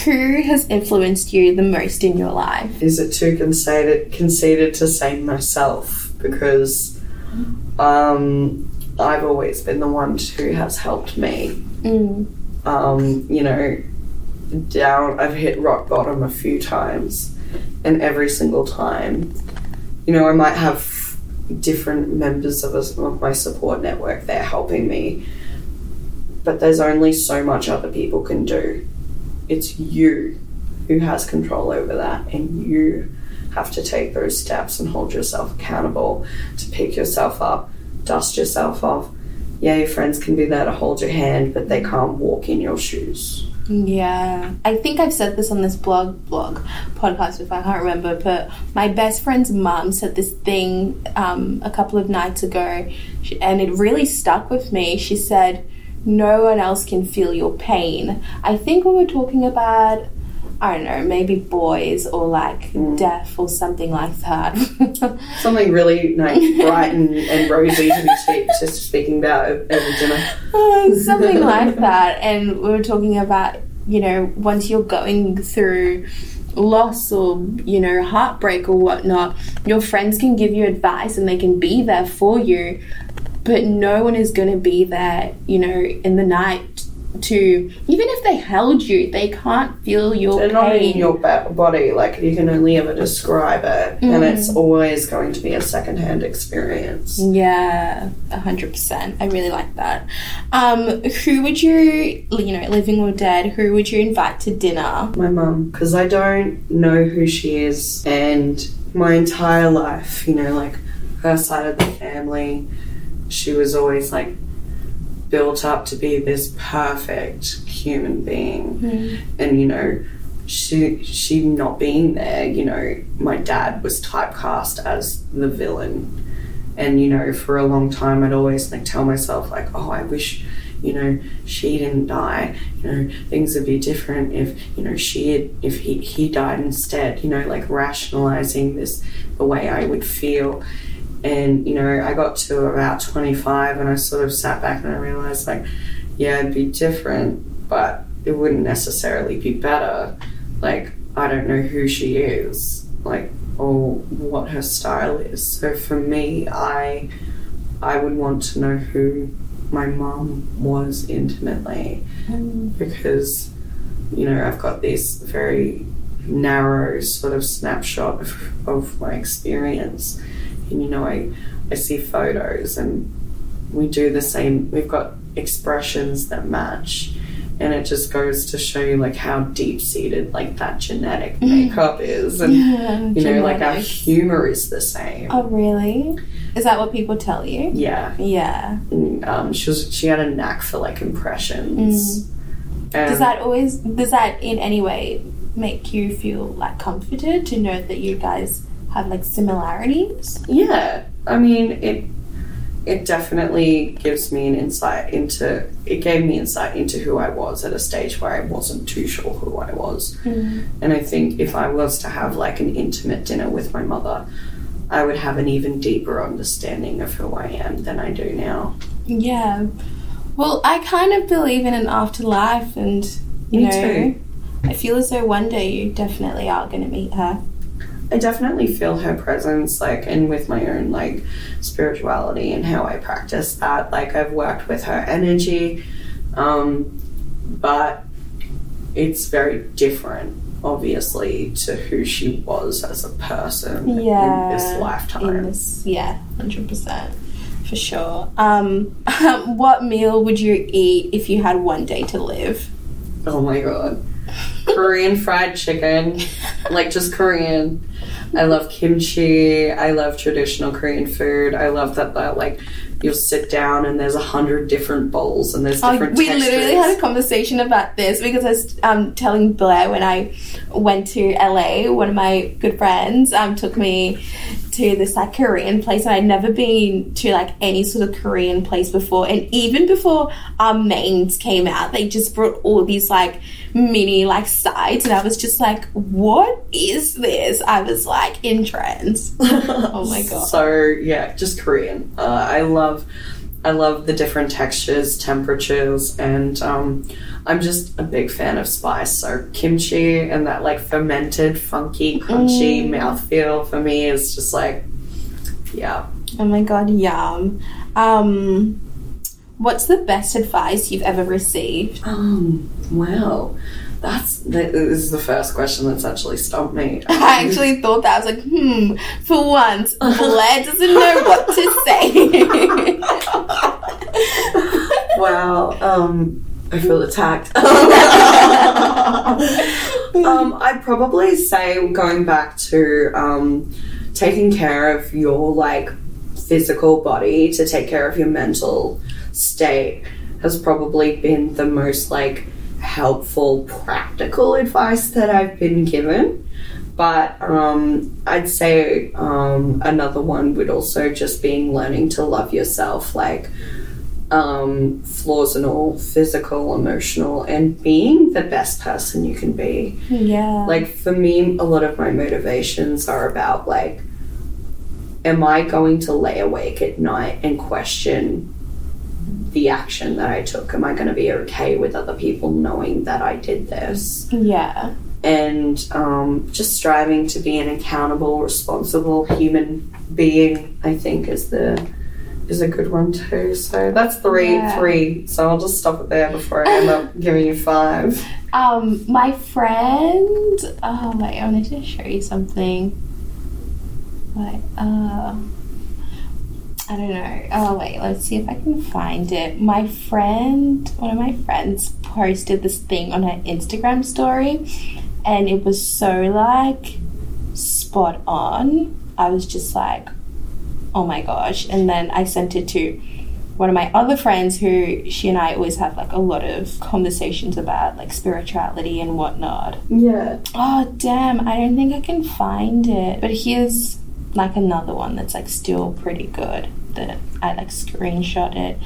who has influenced you the most in your life? Is it too conceited conceited to say myself because um, I've always been the one who has helped me. Mm. um, you know, down, I've hit rock bottom a few times, and every single time, you know, I might have different members of, us, of my support network there helping me, but there's only so much other people can do. It's you who has control over that, and you have to take those steps and hold yourself accountable to pick yourself up, dust yourself off. Yeah, your friends can be there to hold your hand, but they can't walk in your shoes. Yeah, I think I've said this on this blog blog podcast if I can't remember, but my best friend's mum said this thing um, a couple of nights ago, and it really stuck with me. She said, "No one else can feel your pain." I think we were talking about. I don't know, maybe boys or like death or something like that. Something really like bright and, and rosy to be spe- just speaking about over dinner. Uh, something like that. And we were talking about, you know, once you're going through loss or, you know, heartbreak or whatnot, your friends can give you advice and they can be there for you, but no one is going to be there, you know, in the night to even if they held you, they can't feel your They're pain. not in your body, like you can only ever describe it, and it's Mm. always going to be a secondhand experience. Yeah, a hundred percent. I really like that. Um, who would you, you know, living or dead, who would you invite to dinner? My mum, because I don't know who she is, and my entire life, you know, like her side of the family, she was always like built up to be this perfect human being, hmm. and you know, she she not being there, you know, my dad was typecast as the villain, and you know, for a long time, I'd always like tell myself like, oh, I wish. You know, she didn't die. You know, things would be different if you know she had, if he he died instead. You know, like rationalizing this the way I would feel, and you know, I got to about twenty five, and I sort of sat back and I realized like, yeah, it'd be different, but it wouldn't necessarily be better. Like, I don't know who she is, like, or what her style is. So for me, I I would want to know who my mum was intimately mm. because you know I've got this very narrow sort of snapshot of, of my experience and you know I I see photos and we do the same we've got expressions that match and it just goes to show you like how deep seated like that genetic makeup is and you know like our humor is the same Oh, really? Is that what people tell you? yeah Yeah. and, um, she was she had a knack for like impressions. And Does that always, does that in any way make you feel like comforted to know that you guys have like similarities? yeah, I mean it. It definitely gives me an insight into. It gave me insight into who I was at a stage where I wasn't too sure who I was. Mm-hmm. And I think if I was to have like an intimate dinner with my mother, I would have an even deeper understanding of who I am than I do now. Yeah. Well, I kind of believe in an afterlife, and you Me know, too. I feel as though one day you definitely are going to meet her. I definitely feel her presence, like, and with my own like spirituality and how I practice that. Like, I've worked with her energy, um, but it's very different, obviously, to who she was as a person in this lifetime. In this, yeah, hundred percent, for sure. Um, what meal would you eat if you had one day to live? Oh my god. Korean fried chicken, like just Korean. I love kimchi. I love traditional Korean food. I love that, that like you'll sit down and there's a hundred different bowls and there's Oh, different we textures. literally had a conversation about this because I was um, telling Blair when I went to LA. One of my good friends um, took me to this like Korean place, and I'd never been to like any sort of Korean place before. And even before our mains came out, they just brought all these like mini like sides, and I was just like, "What is this?" I was like in trance. oh my god! So yeah, just Korean. Uh, I love, I love the different textures, temperatures, and um, I'm just a big fan of spice. So kimchi and that like fermented, funky, crunchy mouthfeel for me is just like, yeah. Oh my god, yum. Um, what's the best advice you've ever received? Um. Wow. That's that is the first question that's actually stumped me. I actually thought that. I was like, hmm, for once, Blair doesn't know what to say. Wow. Um, I feel attacked. um, I'd probably say going back to um, taking care of your like physical body to take care of your mental state has probably been the most like helpful practical advice that I've been given. But um, I'd say um, another one would also just being learning to love yourself, like um, flaws and all, physical, emotional, and being the best person you can be. yeah. Like for me, a lot of my motivations are about like, am I going to lay awake at night and question the action that I took? Am I going to be okay with other people knowing that I did this? yeah. and um, just striving to be an accountable, responsible human being, I think, is the is a good one too. So that's three, Yeah. three. So I'll just stop it there before I end up giving you five. Um, my friend. Oh wait, I wanted to show you something. Like, uh, I don't know. Oh wait, let's see if I can find it. My friend, one of my friends, posted this thing on her Instagram story, and it was so like spot on. I was just like, oh my gosh! And then I sent it to one of my other friends who she and I always have like a lot of conversations about like spirituality and whatnot. Yeah. Oh damn, I don't think I can find it. But here's like another one that's like still pretty good that I like screenshot it.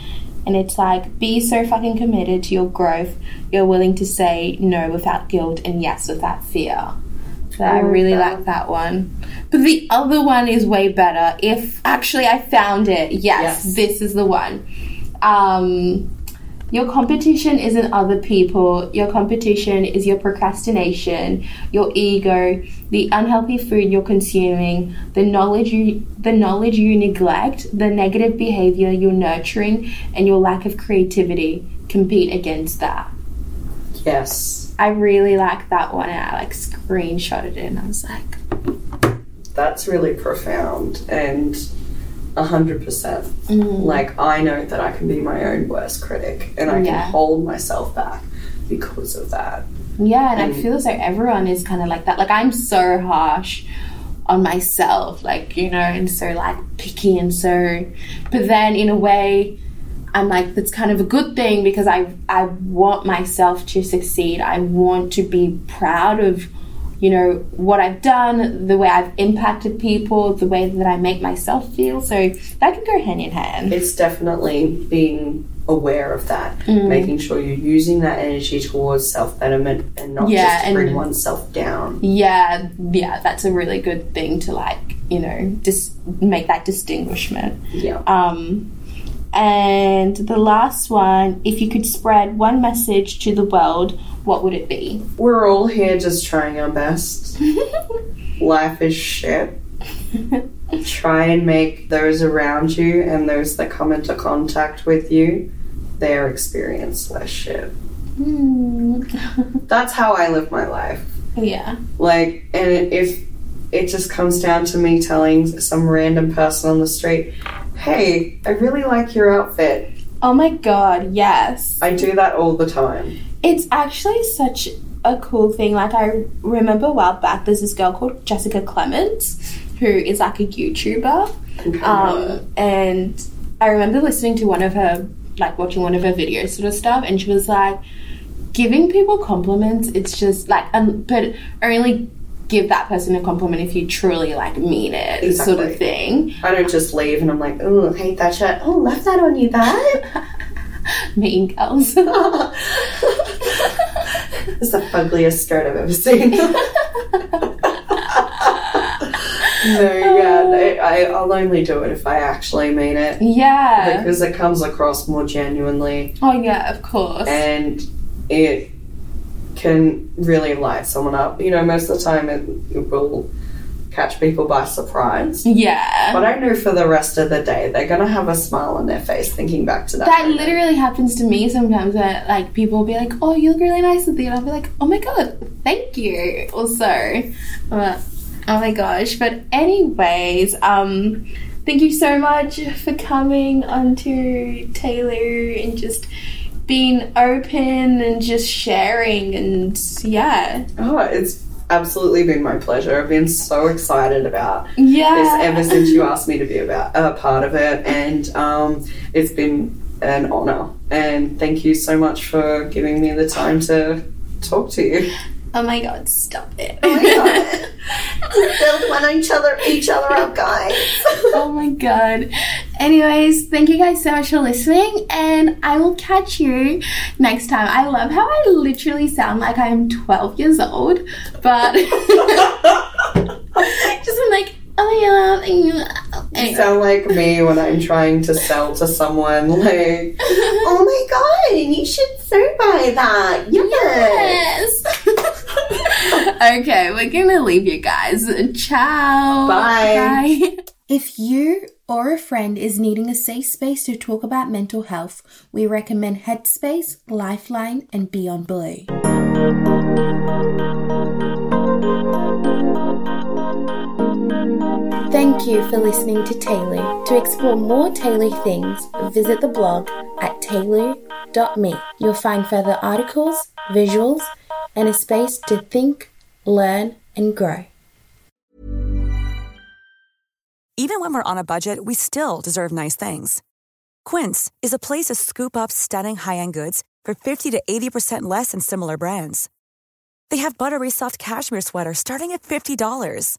And it's like, be so fucking committed to your growth, you're willing to say no without guilt and yes without fear. I I really that. like that one. But the other one is way better. If actually I found it, yes, Yes. this is the one. Um, your competition isn't other people. Your competition is your procrastination, your ego, the unhealthy food you're consuming, the knowledge you the knowledge you neglect, the negative behavior you're nurturing, and your lack of creativity. Compete against that. Yes. I really like that one, and I like screenshotted it, and I was like, That's really profound and a hundred percent. Like I know that I can be my own worst critic and I can Yeah. hold myself back because of that. Yeah, and I Mm. feel as though everyone is kind of like that. Like I'm so harsh on myself, like you know, and so like picky and so. But then in a way, I'm like that's kind of a good thing because I I want myself to succeed. I want to be proud of. You know what I've done, the way I've impacted people, the way that I make myself feel. So that can go hand in hand. It's definitely being aware of that, Mm. making sure you're using that energy towards self betterment and not Yeah, just to bring and- oneself down. Yeah, yeah, that's a really good thing to like, you know, just make that distinguishment. Yeah. Um, and the last one, if you could spread one message to the world, what would it be? We're all here just trying our best. Life is shit. Try and make those around you and those that come into contact with you their experience less shit. Hmm. That's how I live my life. yeah. Like, and if it just comes down to me telling some random person on the street, hey, I really like your outfit. Oh my god, yes. I do that all the time. It's actually such a cool thing. Like I remember a while back, there's this girl called Jessica Clements who is like a YouTuber. Um, and I remember listening to one of her, like watching one of her videos sort of stuff, and she was like, giving people compliments, it's just like, um, but only give that person a compliment if you truly like mean it, sort of thing. I don't just leave and I'm like, oh, hate that shirt. Oh, love that on you, babe. Mean girls. It's the ugliest skirt I've ever seen. no, yeah, I, I'll only do it if I actually mean it yeah. because it comes across more genuinely Oh yeah, of course. and it can really light someone up. You know, most of the time it, it will catch people by surprise. yeah. But I know for the rest of the day, they're gonna have a smile on their face thinking back to that. That moment. literally happens to me sometimes where like people will be like, Oh, you look really nice you and I'll be like, Oh my god, thank you. Also. But, oh my gosh. But anyways, um thank you so much for coming onto Taylor and just being open and just sharing and yeah. Oh, it's absolutely been my pleasure. I've been so excited about Yeah. this ever since you asked me to be about a part of it, and um, it's been an honor. And thank you so much for giving me the time to talk to you. Oh my god, stop it. Oh my god. to build one on each other, each other up, guys. oh my god. Anyways, thank you guys so much for listening, and I will catch you next time. I love how I literally sound like I'm 12 years old, but just I'm like, oh yeah, thank you. You Anyway. sound like me when I'm trying to sell to someone, like, oh my god, you should so buy that. Yes. Yes. okay, we're gonna leave you guys. Ciao. Bye. Bye. If you or a friend is needing a safe space to talk about mental health, we recommend Headspace, Lifeline, and Beyond Blue. Thank you for listening to Taylor. To explore more Taylor things, visit the blog at taylor.me. You'll find further articles, visuals, and a space to think, learn, and grow. Even when we're on a budget, we still deserve nice things. Quince is a place to scoop up stunning high end goods for 50 to 80% less than similar brands. They have buttery soft cashmere sweaters starting at $50,